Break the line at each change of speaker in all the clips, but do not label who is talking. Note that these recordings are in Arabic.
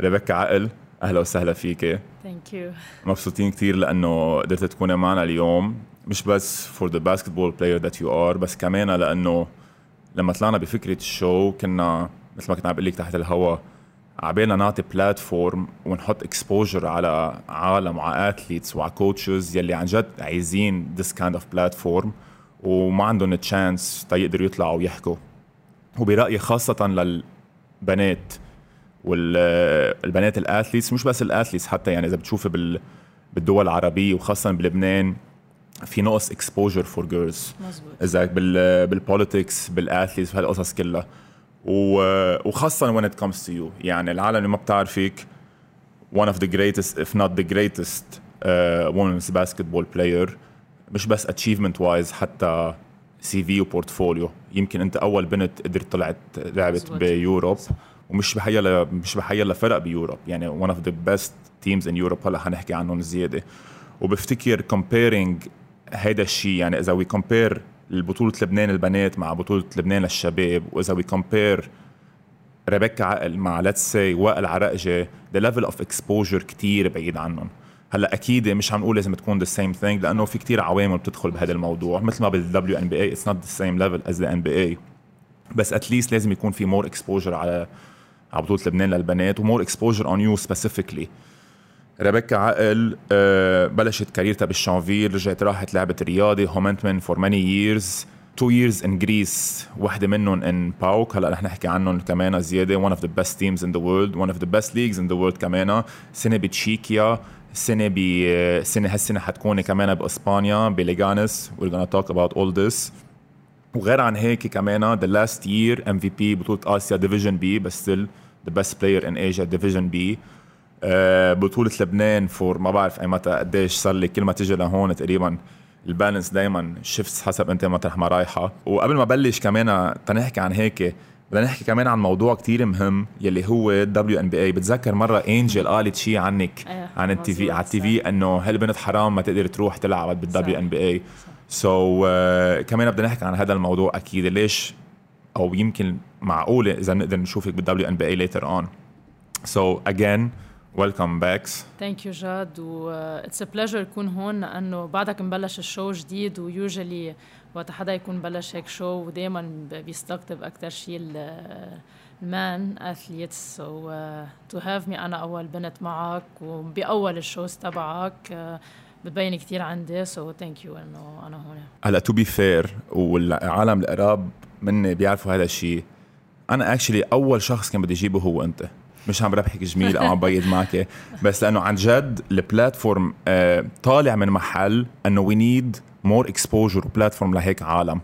ريبيكا عقل أهلا وسهلا فيك.
thank you
مبسوطين كثير لأنه قدرت تكوني معنا اليوم مش بس for the basketball player that you are بس كمان لأنه لما طلعنا بفكرة ال show كنا مثل ما كنت عم بقول لك تحت الهواء عبالنا نعطي platform ونحط exposure على عالم وعلى athletes وعلى coaches يلي عن جد عايزين this kind of platform وما عندهم chance تيقدروا يطلعوا ويحكوا. وبرأيي خاصة للبنات والبنات ال athletes مش بس ال athletes حتى يعني إذا بتشوفي بال بالدول العربية وخاصة بلبنان في نقص exposure for girls إذا بال بال politics بال athletes بهالقصص كلها. وخاصة when it comes to you. يعني العالم اللي ما بتعرفك one of the greatest if not the greatest uh, women's basketball player. مش بس achievement wise حتى CV و portfolio يمكن أنت أول بنت قدرت طلعت لعبت ب Europe. ومش بحيلا مش بحيلا فرق ب Europe. يعني one of the best teams in Europe هلا حنحكي عنهم زيادة. وبفتكر comparing هيدا الشيء يعني إذا we compare بطولة لبنان البنات مع بطولة لبنان للشباب وإذا we compare ريبيكا عقل مع let's say وائل عرقجة the level of exposure كثير بعيد عنهم. هلا أكيد مش عم نقول لازم تكون the same thing لأنه في كثير عوامل بتدخل بهذا الموضوع. مثل ما بال WNBA it's not the same level as the NBA بس at least لازم يكون في more exposure على على بطولة لبنان للبنات و more exposure on you specifically ريبيكا عقل آه، بلشت career تها بالشانفيل رجعت راحت لعبت رياضي هومنتمن for many years two years in Greece وحده منهم ان PAOK هلأ رح نحكي عنهم كمان زيادة. One of the best teams in the world one of the best leagues in the world كمان. سنة بتشيكيا سنة ب سنة هالسنة حتكون كمان بإسبانيا بليغانس. We're gonna talk about all this. وغير عن هيك كمان the last year MVP بطولة آسيا division B بس still the best player in Asia division B. آه، بطولة لبنان for ما بعرف أي متى قديش صار لي. كل ما تجي لهون تقريبا ال balance دائما shifts حسب أنت مطرح ما رايحة. وقبل ما بلش كمان تنحكي عن هيك بدنا نحكي كمان عن موضوع كتير مهم يلي هو WNBA بتذكر مرة انجل قالت شيء عنك أيه عن ال TV على ال TV إنه هالبنت حرام ما تقدر تروح تلعب بال WNBA so كمان بدنا نحكي عن هذا الموضوع أكيد. ليش؟ أو يمكن معقوله إذا نقدر نشوفك بال WNBA later on so again welcome Becks
thank you جاد و it's pleasure يكون هون لأنه بعدك مبلش ال show جديد و usually وقت حدا يكون بلش هيك show ودائما بيستقطب أكثر شيء ال men athletes so to have me أنا أول بنت معك وبأول ال shows تبعك uh, بتبين كثير عندي so thank you إنه أنا هون.
هلا to be fair والعالم القراب مني بيعرفوا هذا الشيء أنا actually أول شخص كان بدي أجيبه هو أنت. مش عم بربحك جميل أو عم بيض معك. بس لأنه عن جد ال platform آه، طالع من محل إنه we need more exposure و platform لهيك عالم.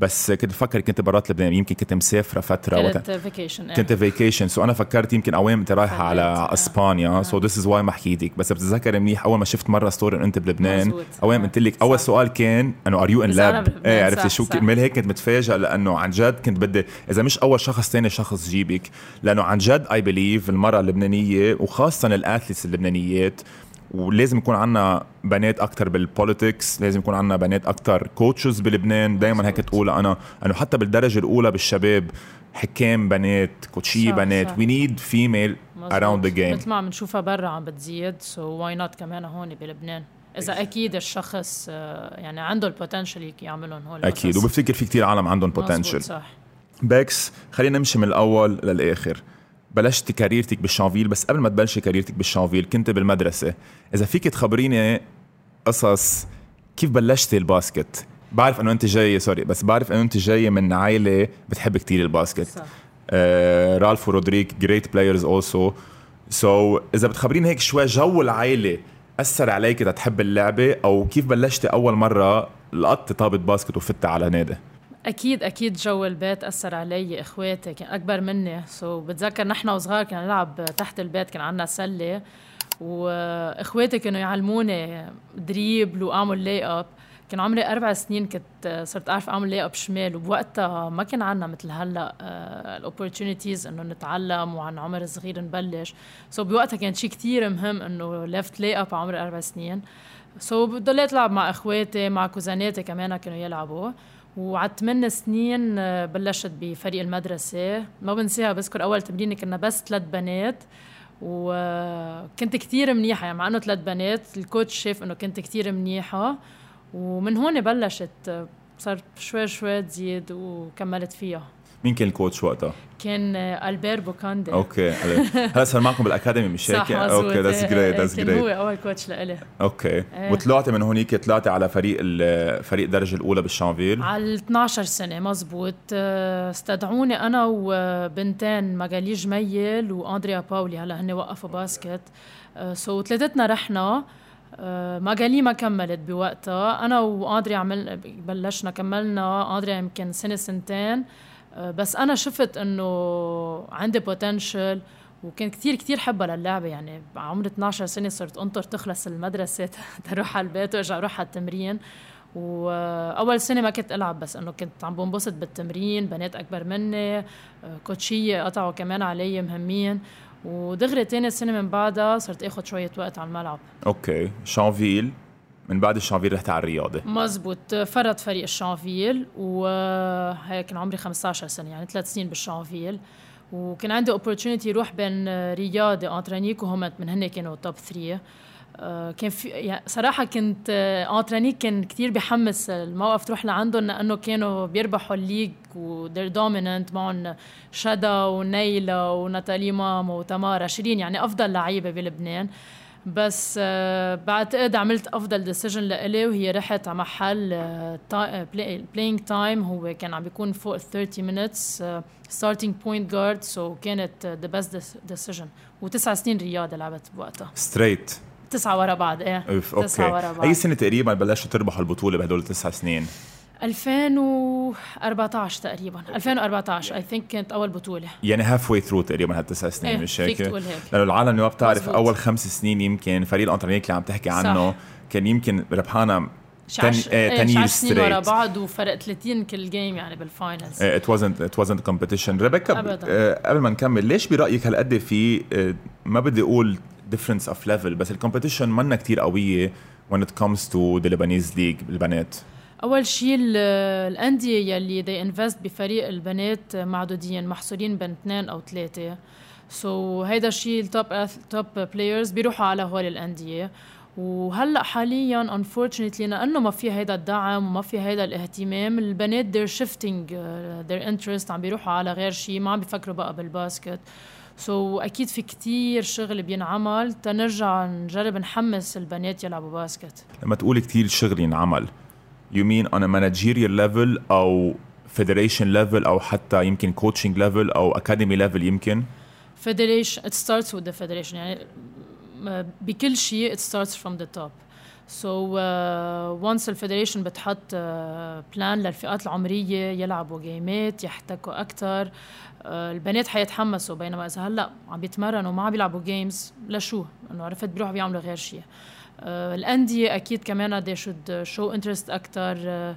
بس كنت بفكر كنت برات لبنان يمكن كنت مسافرة فترة
كنت vacation
كنت vacation so أنا فكرت يمكن اوام أنت رايحه على إسبانيا. so this is why ما حكيتك بس بتذكر منيح أول ما شفت مرة story أنت بلبنان اوام قلت لك أول سؤال كان إنه are you in Leb إيه عرفتي شو؟ كرمال هيك كنت متفاجئ لأنه عن جد كنت بدي إذا مش أول شخص ثاني شخص جيبك. لأنه عن جد I believe المرأة اللبنانية وخاصة ال athletes اللبنانيات ولازم يكون عندنا بنات أكثر بال politics لازم يكون عندنا بنات أكثر coaches بلبنان. دائما هيك تقول أنا انه حتى بالدرجة الأولى بالشباب حكام بنات coaches بنات. we need female around the game
مثل ما عم نشوفها برا عم بتزيد so why not كمان هون بلبنان؟ إذا أكيد الشخص آه، يعني عنده ال potential يعملهم هول
أكيد وبفتكر في كتير عالم عندهم potential صح. Becks خلينا نمشي من الأول للآخر. بلشت career تك بالشانفيل بس قبل ما تبلشي career تك بالشانفيل كنت بالمدرسة. إذا فيك تخبريني قصص كيف بلشتي ال basket؟ بعرف إنه أنت جاي sorry بس بعرف إنه أنت جاي من عائله بتحب كتير ال basket. صح. آه رالف ورودريك great players also so إذا بتخبريني هيك شوي جو العائله أثر عليك تحب اللعبة أو كيف بلشتي أول مرة لقطتي طابة basket وفتي على نادي؟
أكيد أكيد جو البيت أثر علي إخواتي كان أكبر مني. so بتذكر نحن وصغار كنا نلعب تحت البيت كان عندنا سلة. وإخواتي كانوا يعلموني dribble واعمل lay up. كان عمري أربع سنين كنت صرت أعرف أعمل lay up شمال. وبوقتها ما كان عندنا مثل هلأ ال opportunities إنه نتعلم وعن عمر صغير نبلش. so بوقتها كان شيء كثير مهم إنه left lay up عمري أربع سنين. so ضليت ألعب مع إخواتي مع cousin اتي كمان كانوا يلعبوا. وعلى ثمان سنين بلشت بفريق المدرسة. ما بنساها بذكر أول تمرين كنا بس ثلاث بنات وكنت كتير منيحة. يعني مع إنه ثلاث بنات ال coach شاف إنه كنت كتير منيحة. ومن هون بلشت صار شوي شوي تزيد وكملت فيها.
مين كان ال coach وقتها؟
كان البير بوكاندي
okay هلا صار معكم بال academy مش هيك؟ okay that's great that's great
هو أول coach لإلي.
okay. إيه. وطلعتي من هونيك طلعتي على فريق فريق الدرجه الأولى بالشانفيل.
على 12 سنة مزبوط استدعوني أنا وبنتين ماجالي جميل وأندريا باولي هلا هن وقفوا basket. سو ثلاثتنا رحنا. ماجالي ما كملت بوقتها. أنا وأندريا عمل بلشنا كملنا. أندريا يمكن سنة سنتين. آه، بس أنا شفت إنه عندي بوتنشل وكان كثير كثير حبها للعبة. يعني عمري 12 سنة صرت أنطر تخلص المدرسة تروح على البيت وأرجع أروح على التمرين. وأول سنة ما كنت ألعب بس إنه كنت عم بنبسط بالتمرين بنات أكبر مني آه، كوتشية قطعوا كمان علي مهمين. ودغري تاني سنة من بعدها صرت اخذ شوية وقت على الملعب.
okay. شانفيل؟ من بعد الشانفيل رحت على الرياضة
مزبوط. فرد فريق الشانفيل وهيك كان عمري 15 سنة يعني ثلاث سنين بالشانفيل وكان عندي opportunity روح بين رياضة أنترانيك وهمت من هن كانوا top 3 آه، كان في يعني صراحة كنت أنترانيك كان كثير بحمس الموقف تروح لعندهم لأنه كانوا بيربحوا ال league و they're dominant معهم شدا ونيلا وناتالي مام وتمارا شيرين يعني أفضل لعيبة بلبنان. بس uh, بعتقد عملت أفضل decision لإلي وهي رحت على محل playing uh, time هو كان عم بيكون فوق 30 minutes starting point guard so كانت the best decision وتسع سنين رياضة لعبت بوقتها.
straight
تسعة ورا بعض إيه.
تسعة ورا بعض. أي سنة تقريبا بلشتوا تربحوا البطولة بهدول التسع سنين؟
2014 تقريبا. 2014 I think كانت أول بطولة.
يعني halfway through تقريبا هالتسع سنين
إيه
مش هيك؟
لأنه
العالم ما بتعرف مزبوط. أول خمس سنين يمكن فريق الانترنيك اللي عم تحكي عنه صح. كان يمكن ربحانه
ten إيه سنين straight ورا بعض وفرق 30 كل game يعني بال
finals it wasn't it wasn't competition ريبيكا قبل ما نكمل ليش برأيك هالقد في آه ما بدي أقول difference of level بس ال competition منا كتير قوية when it comes to the Lebanese league بالبنات
أول شيء الأندية يلي they invest بفريق البنات معدودين محصورين بين اثنين أو ثلاثة. so so, هيدا الشيء ال top top players بيروحوا على هول الأندية. وهلأ حاليا unfortunately لأنه ما في هيدا الدعم وما في هيدا الاهتمام البنات they're shifting uh, their interest عم بيروحوا على غير شيء ما عم بيفكروا بقى بال basket. so so, أكيد في كتير شغل بينعمل. تنرجع نجرب نحمس البنات يلعبوا basket.
لما تقول كتير شغل ينعمل you mean on a managerial level أو federation level أو حتى يمكن coaching level أو academy level يمكن؟
Federation it starts with the federation. يعني بكل شيء it starts from the top. So uh, once ال federation بتحط uh, plan للفئات العمرية يلعبوا game ات يحتكوا أكثر uh, البنات حيتحمسوا. بينما إذا هلأ عم بيتمرنوا وما عم بيلعبوا games لشو؟ إنه عرفت بيروحوا بيعملوا غير شيء. الانديه أكيد كمان they should show interest أكثر آه،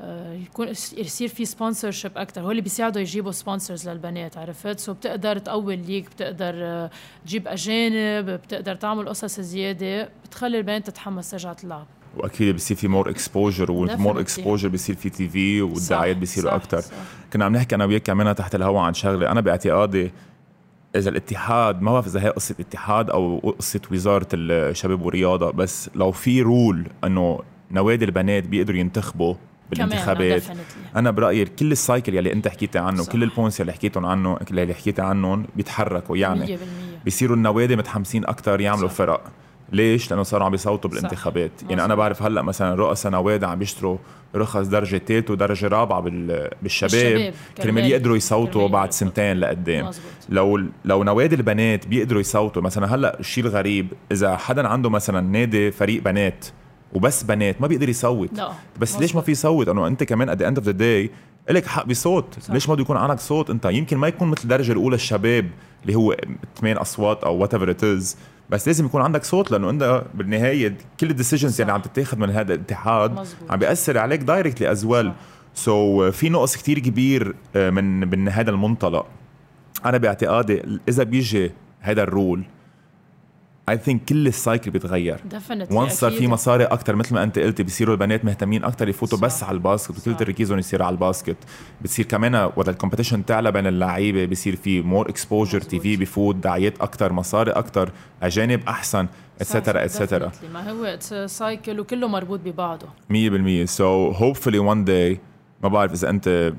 آه، يكون يصير في sponsorship أكثر هو اللي بيساعدوا يجيبوا sponsors للبنات عرفت؟ so بتقدر تقوي ال league بتقدر تجيب أجانب بتقدر تعمل قصص زيادة بتخلي البنات تتحمس ترجع تلعب.
وأكيد بصير في more exposure و more exposure بصير في TV والدعايات بيصيروا أكثر كنا عم نحكي أنا وياك كمان تحت الهواء عن شغلة. أنا باعتقادي إذا الاتحاد ما بعرف إذا هي قصة اتحاد أو قصة وزارة الشباب والرياضة بس لو في rule إنه نوادي البنات بيقدروا ينتخبوا بالانتخابات أنا برأيي كل ال cycle يلي أنت حكيتي عنه صح. كل ال points اللي حكيتهم عنه اللي حكيتي عنهم بيتحركوا يعني 100% بيصيروا النوادي متحمسين أكثر يعملوا صح. فرق ليش؟ لأنه صاروا عم بيصوتوا بالانتخابات، صح. يعني أنا بعرف هلأ مثلا رؤساء نوادي عم بيشتروا رخص درجة ثالث ودرجة رابعة بالشباب. كرمال يقدروا يصوتوا بعد سنتين لقدام. لو لو نوادي البنات بيقدروا يصوتوا مثلا هلأ الشيء الغريب إذا حدا عنده مثلا نادي فريق بنات وبس بنات ما بيقدر يصوت.
لا.
بس مزبوط. ليش ما في يصوت؟ انه أنت كمان at the end of the day لك حق بصوت. صح. ليش ما بده يكون عندك صوت أنت؟ يمكن ما يكون مثل الدرجة الأولى الشباب اللي هو ثمان أصوات أو whatever it is بس لازم يكون عندك صوت لأنه أنت بالنهاية كل ال decisions اللي عم تتاخذ من هذا الاتحاد. عم بيأثر عليك directly as well so في نقص كتير كبير آه، من من هذا المنطلق. أنا باعتقادي إذا بيجي هذا ال rule I think كل ال cycle
بيتغير.
once صار في مصاري أكثر مثل ما أنت قلتي بصيروا البنات مهتمين أكثر يفوتوا صح. بس على ال basket وكل تركيزهم يصير على ال basket. بتصير كمان وقت ال competition تعلى بين اللعيبة بصير في more exposure TV بفوت دعايات أكثر مصاري أكثر أجانب أحسن etcetera etcetera
ما هو it's cycle وكله مربوط ببعضه.
100% so hopefully one day ما بعرف إذا أنت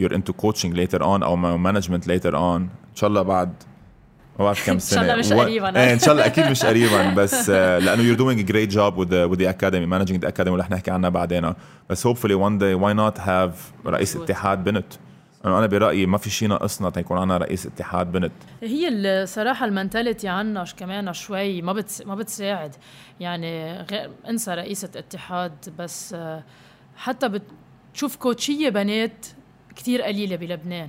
you're into coaching later on أو management later on. إن شاء الله بعد ما بعرف كم سنه
إن شاء الله مش قريبا.
إيه إن شاء الله أكيد مش قريبا بس لأنه doing a great job with the, with the academy managing the academy ورح نحكي عنها بعدين. بس hopefully one day why not have رئيس اتحاد بنت؟ أنا برأيي ما في شيء ناقصنا تيكون عندنا رئيس اتحاد بنت.
هي الصراحه ال mentality عنا كمان شوي ما بتس ما بتساعد. يعني غير انسى رئيسه اتحاد بس حتى بتشوف coach ية بنات كتير قليلة بلبنان.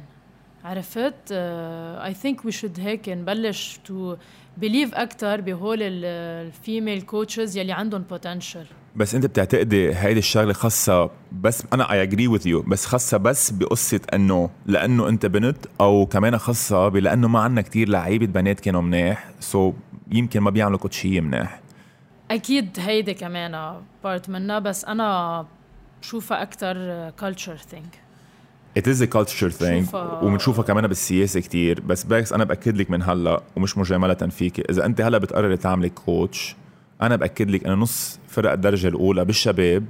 عرفت I think we should هيك نبلش to believe أكثر بهول ال female coaches يلي عندهم potential
بس أنت بتعتقدي هيدي الشغلة خاصة بس أنا I agree with you بس خاصة بس بقصة إنه لأنه أنت بنت أو كمان خاصة بلأنه ما عندنا كتير لعيبة بنات كانوا مناح so so يمكن ما بيعملوا coach يه مناح
أكيد هيدي كمان part منها بس أنا بشوفها أكثر culture thing
It is a culture thing. وبنشوفها كمان بالسياسة كتير. بس بس أنا بأكد لك من هلأ ومش مجاملة فيك إذا أنت هلأ بتقرري تعملي coach أنا بأكد لك إنه نص فرق الدرجة الأولى بالشباب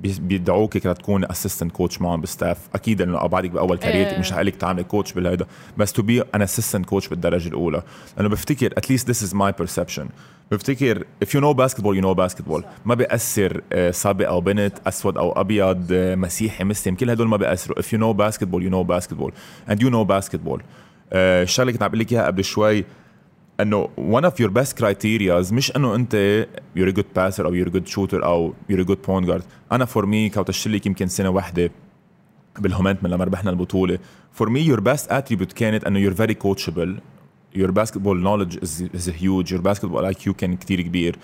بيدعوك لتكون assistant coach معهم بال staff أكيد إنه بعدك بأول career تك إيه. مش حقلك تعملي coach بالهيدا. بس to be an assistant coach بالدرجة الأولى. لأنه بفتكر at least this is my perception بفتكر if you know basketball you know basketball. ما بيأثر آه، صبي أو بنت أسود أو أبيض آه، مسيحي مسلم كل هدول ما بيأثروا. If you know basketball you know basketball. And you know basketball. آه، الشغلة كنت عم بقول لك إياها قبل شوي انه one of your best criterias مش انه انت you're a good passer أو you're a good shooter أو you're a good point guard أنا for me coach ت لك يمكن سنه واحدة بالهومنتمن لما ربحنا البطوله for me your best attribute كانت انه you're very coachable your basketball knowledge is, is huge your basketball IQ كان كتير كبير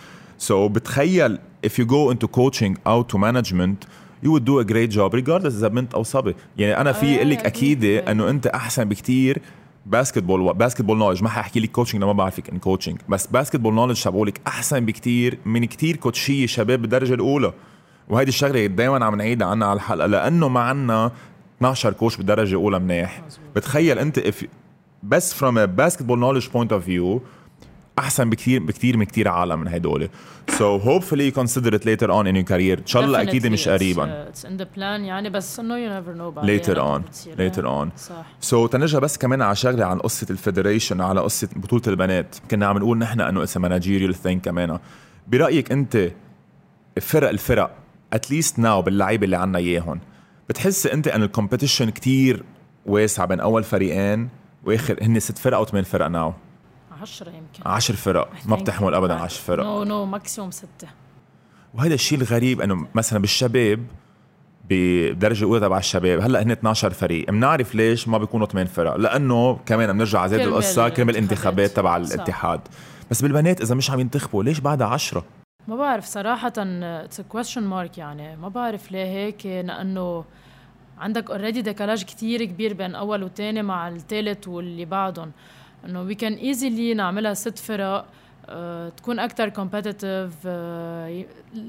so بتخيل if you go into coaching أو to management you would do a great job regardless اذا بنت أو صبي يعني أنا في أقول لك أكيد انه انت احسن بكتير basketball basketball knowledge ما حأحكي لك coaching ما بعرفك in coaching بس basketball knowledge تبعولك أحسن بكتير من كتير coachيه شباب بالدرجه الأولى. وهيدي الشغلة دائما عم نعيدها عنا على الحلقة لأنه ما عنا 12 coach بالدرجة الأولى منيح. بتخيل أنت بس a basketball knowledge point of view أحسن بكثير بكثير من كثير عالم من هدول. So hopefully consider it later on in your career. إن شاء الله أكيد مش قريبا.
it's in the plan يعني بس انه you never know
later on. Later on. صح. So تنرجع بس كمان على شغله عن قصة ال federation على قصة بطولة البنات. كنا عم نقول نحن إنه it's managerial thing كمان. برأيك أنت فرق الفرق at least now باللعيبة اللي عنا إياهم بتحس أنت إن ال competition كتير واسعة بين أول فريقين وآخر هن ست فرق أو ثمان فرق now
10 يمكن.
10 فرق. ما بتحمل ابدا 10 فرق.
no no maximum 6
وهذا الشيء الغريب إنه مثلا بالشباب بدرجة الاولى تبع الشباب هلأ هن 12 فريق. بنعرف ليش ما بيكونوا 8 فرق؟ لأنه كمان بنرجع على زيت القصة كرمال الانتخابات. تبع الاتحاد. بس بالبنات إذا مش عم ينتخبوا ليش بعدها 10
ما بعرف صراحة it's question mark يعني. ما بعرف ليه هيك لأنه عندك already décalage كتير كبير بين أول وتاني مع الثالث واللي بعدهم. إنه we can easily نعملها ست فرق أه تكون أكثر competitive أه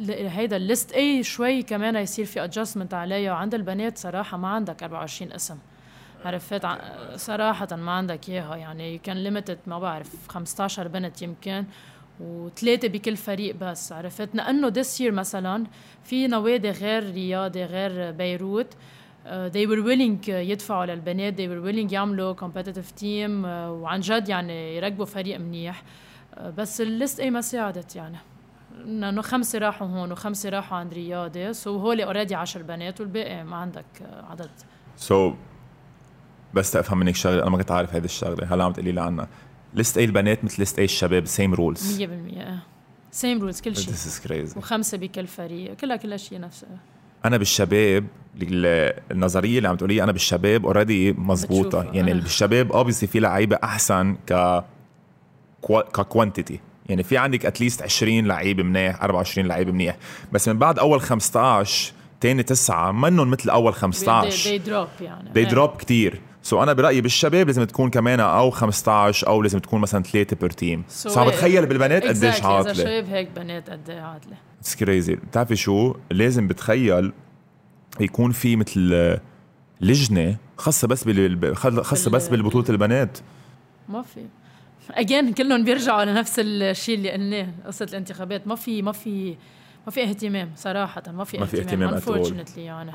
هيدا ال list A شوي كمان يصير في adjustment عليها. وعند البنات صراحة ما عندك 24 اسم. عرفت؟ صراحة ما عندك إياها. يعني كان limited ما بعرف 15 بنت يمكن وثلاثة بكل فريق بس. عرفت؟ لأنه this year مثلا في نوادي غير رياضي غير بيروت. Uh, they were willing uh, يدفعوا للبنات they were willing يعملوا competitive team uh, وعن جد يعني يركبوا فريق منيح. بس ال list A ما ساعدت يعني. انه خمسة راحوا هون وخمسة راحوا عند رياضي so هول already 10 بنات والباقي ما عندك عدد.
so, بس تفهم منك شغلة أنا ما كنت عارف هيدي الشغلة. هلا عم تقولي لي عنها. list A البنات مثل list A الشباب same rules
100% same rules كل شيء.
This is crazy.
وخمسة بكل فريق كلها كلها شيء نفسها.
أنا بالشباب النظريه اللي عم تقولي أنا بالشباب already مزبوطة. يعني بالشباب أوكي في لعيبة أحسن ك ك quantity يعني في عندك at least 20 لعيب منيح 24 لعيب منيح. بس من بعد أول 15 تاني تسعة منهم مثل أول 15
دي دروب يعني.
they drop كتير. so أنا برأيي بالشباب لازم تكون كمان أو 15 أو لازم تكون مثلا ثلاثة per team
So
صعب
هيك-
اتخيل بالبنات قديش
إذا
عاطلة.
شباب هيك بنات قد إيه عاطلة.
it's crazy بتعرفي شو؟ لازم بتخيل يكون في مثل لجنة خاصة بس بال خاصة بس
بال-
بالبطولة البنات.
ما في. again كلهم بيرجعوا لنفس الشيء اللي قلناه قصة الانتخابات. ما في ما في ما في اهتمام صراحة ما في
ما في اهتمام
unfortunately يعني.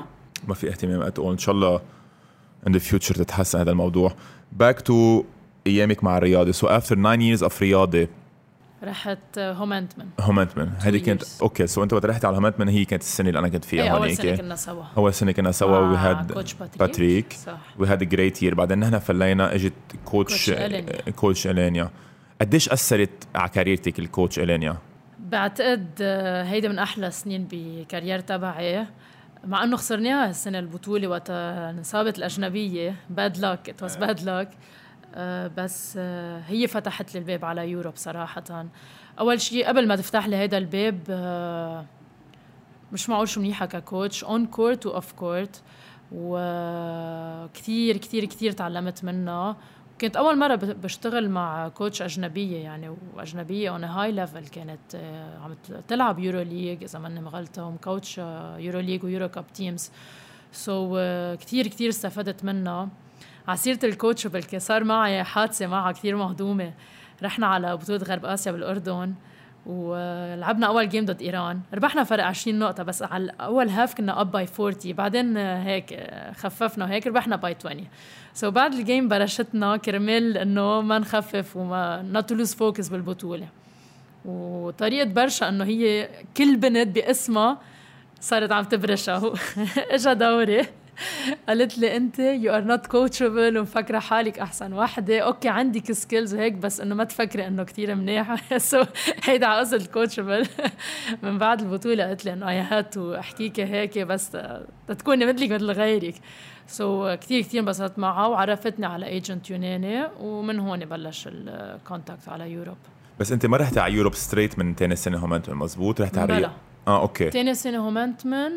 ما في اهتمام at all إن شاء الله in the future تتحسن هذا الموضوع. back to أيامك مع الرياضة. so after 9 years of رياضة
رحت هومنتمن
هومنتمن هذه كانت. okay so أنت وقت رحت على هومنتمن هي كانت السنة اللي أنا كنت فيها
إيه أول
سنة
كنا سوا.
أول سنة كنا سوا.
we had
coach
Patrick,
we had great year بعدين نحن فلينا اجت
coach
coach إلينا قديش أثرت على careerتك ال coach
إلينا بعتقد هيدا من أحلى سنين ب career تبعي. مع إنه خسرناها السنة البطولة وقت انصابت الأجنبية. bad luck it was bad luck بس آه، هي فتحت لي الباب على Europe صراحة. أول شيء قبل ما تفتح لي هيدا الباب آه، مش معقول شو منيحة ك coach on court و off court وكثير كثير كثير تعلمت منها. كنت أول مرة ب- بشتغل مع coach أجنبية يعني وأجنبية on high level كانت آه، عم تلعب Euro League اذا ماني مغلطة coach Euro League و Euro Cup teams so كثير كثير استفدت منها. على سيره ال coachable صار معي حادثة معها كثير مهضومة. رحنا على بطولة غرب آسيا بالأردن. ولعبنا أول game ضد إيران. ربحنا فرق 20 نقطة بس على اول half كنا up by 40 بعدين آه، هيك آه، خففنا وهيك ربحنا by 20 so بعد ال game برشتنا كرمال إنه ما نخفف وما not lose focus بالبطولة. وطريقة برشا إنه هي كل بنت باسمها صارت عم تبرشها. إجا دوري. قالت لي أنت you are not coachable ومفكره حالك أحسن وحدة. أوكي عندك skills وهيك بس إنه ما تفكري إنه كتير منيحة. so هيدا على قصه ال coachable من بعد البطولة قالت لي إنه I had to احكيكي هيك بس تكوني مثلك مثل غيرك. so, كثير كثير انبسطت معها وعرفتني على agent يوناني ومن هون بلش ال contact على يوروب
بس أنت ما رحتي على Europe straight من تاني سنة هومنتمن مزبوط رحتي على. آه okay.
تاني سنة هومنتمن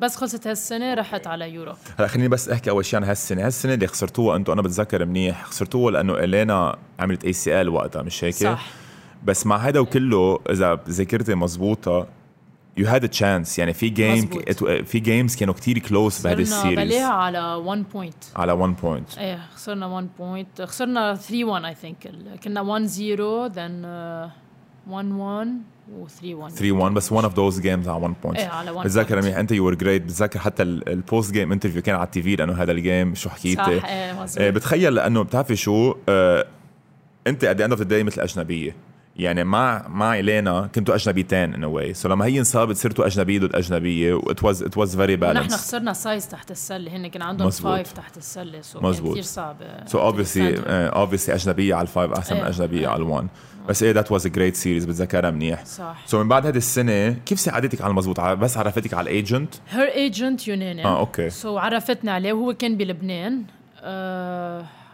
بس خلصت هالسنة رحت على يوروب
هلا خليني بس أحكي أول شيء عن هالسنة. هالسنة اللي خسرتوها أنتم أنا بتذكر منيح خسرتوها لأنه إلينا عملت ACL وقتها مش هيك؟
صح.
بس مع هذا وكله إذا ذاكرتي مزبوطة you had chance يعني في
game.
في games كانوا كتير close بهذه
صرنا
ال series
بلاها على 1 بوينت
على 1 بوينت
إيه خسرنا 1 بوينت خسرنا 3 1 I think كنا 1 0 then 1 1 و 3 1
3 1 بس one of those games على 1 point
إيه على 1
بتذكر منيح أنت you were great بتذكر حتى ال post game interview كان على ال TV لأنه هذا ال game شو حكيتي
صح إيه
آه،
مزبوط
بتخيل لأنه بتعرفي شو؟ آه أنت end of the day مثل أجنبية. يعني مع مع إلينا كنتوا اجنبيتين anyway so لما هي انصابت صرتوا اجنبيه ضد أجنبية. what was it was very
نحن
balance
خسرنا size تحت السلة. هن كان عندهم
مزبوط.
5 تحت السلة. so
مزبوط.
كثير صعب.
سو اوبسلي اوبسلي أجنبية على ال five أحسن من
إيه.
أجنبية
إيه.
على ال one بس إيه that was a great series بتذكرها منيح.
صح.
so من بعد هذه السنة كيف ساعدتك على المزبوط؟ بس عرفتك على الايجنت
هير ايجنت يوناني.
آه أوكي
so عرفتني عليه وهو كان بلبنان.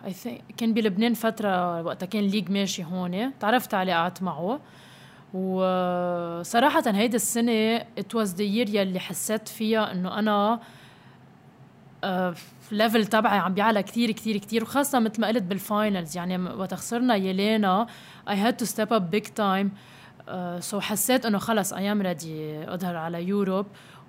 I think كان بلبنان فترة وقتها كان league ماشي هون. تعرفت عليه قعدت معه. وصراحة هيدي السنة it was the year يلي حسيت فيها إنه أنا level تبعي عم بيعلى كتير كتير كتير وخاصة مثل ما قلت بال finals يعني وقت خسرنا يلينا I had to step up big time. so حسيت إنه خلص I am ready. أظهر على Europe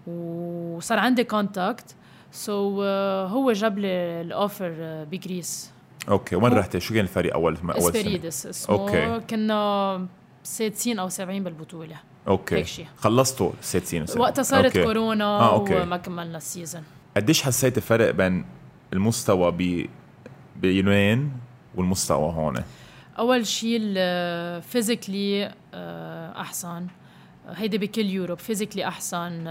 وصار عندي contact so هو جاب لي ال offer
ب Greece. أوكي. وين رحتي؟ شو كان الفريق أول أول سنة؟
إسبريدس. اسمه
أوكي.
كنا سادسين أو سابعين بالبطولة.
أوكي.
هيك شي.
خلصتوا ست سنين
وقتها صارت
أوكي.
كورونا
آه، أوكي.
وما كملنا ال season
قديش حسيت فرق بين المستوى ب بيونان والمستوى هون؟
أول شيء physically أحسن. هيدي بكل Europe physically أحسن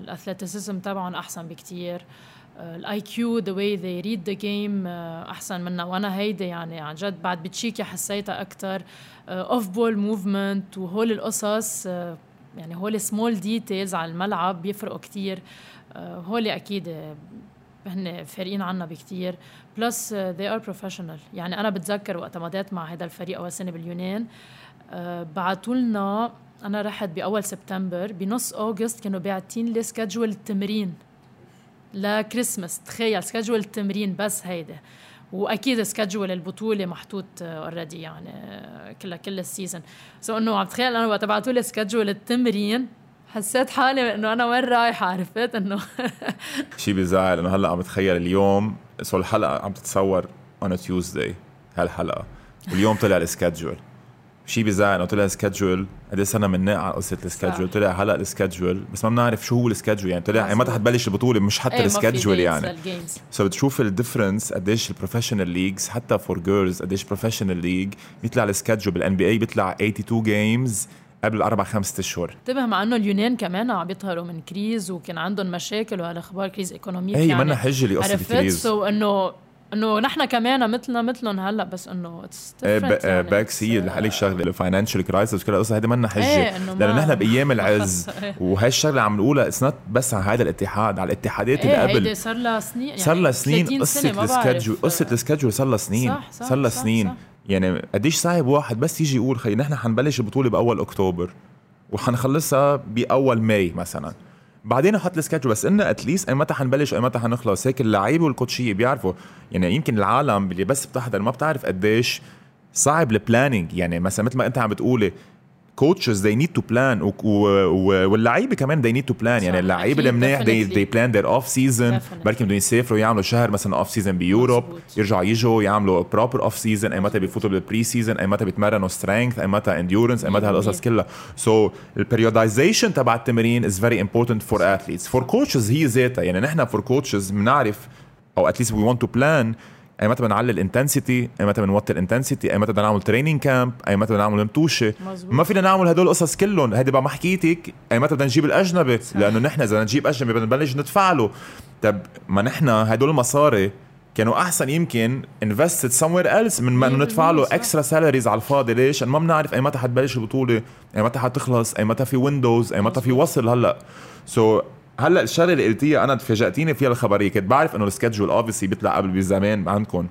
ال athleticism تبعهم أحسن بكتير. ال IQ the way they read the game أحسن منا وأنا هيدي يعني عن جد بعد بتشيكي حسيتها أكثر off ball movement وهول القصص آه، يعني هول small details على الملعب بيفرقوا كتير. آه، هول أكيد آه، هن فارقين عنا بكتير. plus they are professional. يعني أنا بتذكر وقت مضيت مع هذا الفريق أول سنة باليونان آه، بعتوا لنا أنا رحت بأول سبتمبر بنص أوغست كانوا باعتين لي schedule التمرين لكريسماس تخيل schedule التمرين بس هيدا. وأكيد schedule البطولة محطوط already يعني كلها كل ال season so إنه عم تخيل أنا وقت بعثوا لي schedule التمرين حسيت حالي إنه أنا وين رايحه عرفت إنه
شيء بيزعل إنه هلأ عم بتخيل اليوم. so الحلقة عم تتصور on Tuesday هالحلقة. واليوم طلع ال schedule شيء بيزعل إنه طلع ال schedule قد صرنا بنناقش على قصة ال schedule طلع هلأ ال schedule بس ما بنعرف شو هو ال schedule يعني طلع متى حتبلش البطولة مش حتى ال schedule يعني. so بتشوف ال difference قديش ال professional leagues حتى for girls قديش professional league بيطلع ال schedule بال NBA بيطلع 82 games قبل أربع خمسة أشهر.
انتبه مع إنه اليونان كمان عم بيظهروا من crise وكان عندهم مشاكل وهالاخبار crise économique
إيه يعني منا حجة لقصة crise.
so انه إنه نحن كمان مثلنا مثلهم هلأ بس إنه اتس
باك سي عليك شغلة ال financial crisis وكل القصة هيدي منا حجة.
إيه
لأنه نحن بأيام العز. وهي الشغلة عم نقولها it's not بس على هذا الاتحاد على الاتحادات اللي
قبل. صار لها سنين يعني
صار لها سنين. قصة السكجول قصة السكجول صار لها سنين. صار لها سنين. يعني قديش صعب واحد بس يجي يقول خي نحن حنبلش البطوله بأول أكتوبر وحنخلصها بأول ماي مثلا. بعدين حط ال schedule بس إنه at least أي متى حنبلش أي متى حنخلص. هيك اللعيبة والكوتشية بيعرفوا. يعني يمكن العالم اللي بس بتحضر ما بتعرف قديش صعب ال planning يعني مثلا مثل ما أنت عم بتقولي coaches they need to plan. واللعيبه كمان they need to plan. يعني اللعيبه المنيح they, they plan their off season. بركي بدهم يسافروا يعملوا شهر مثلا off season ب Europe. يرجعوا يجوا يعملوا proper off season أي متى بيفوتوا بال pre season أي متى بيتمرنوا strength أي متى endurance أي متى هالقصص كلها. so ال periodization تبع التمرين is very important for athletes for coaches هي ذاتها. يعني نحن for coaches بنعرف أو at least we want to plan أي متى بنعلي ال intensity أي متى بنوطي ال intensity أي متى بدنا نعمل training camp أي متى بدنا نعمل matchات. ما فينا نعمل هدول القصص كلهم. هيدي بقى ما حكيتك أي متى بدنا نجيب الأجنبي. لأنه نحن إذا نجيب أجنبي بدنا نبلش ندفع له طب ما نحن هدول المصاري كانوا أحسن يمكن invested somewhere else من ما انه ندفع له extra salaries على الفاضي. ليش؟ ما بنعرف أي متى حتبلش البطولة، أي متى حتخلص، أي متى في windows، أي متى في وصل هلأ. so so, هلأ الشغلة اللي قلتيها أنا تفاجأتيني فيها الخبرية. كنت بعرف إنه ال schedule obviously بيطلع قبل بزمان عندكم.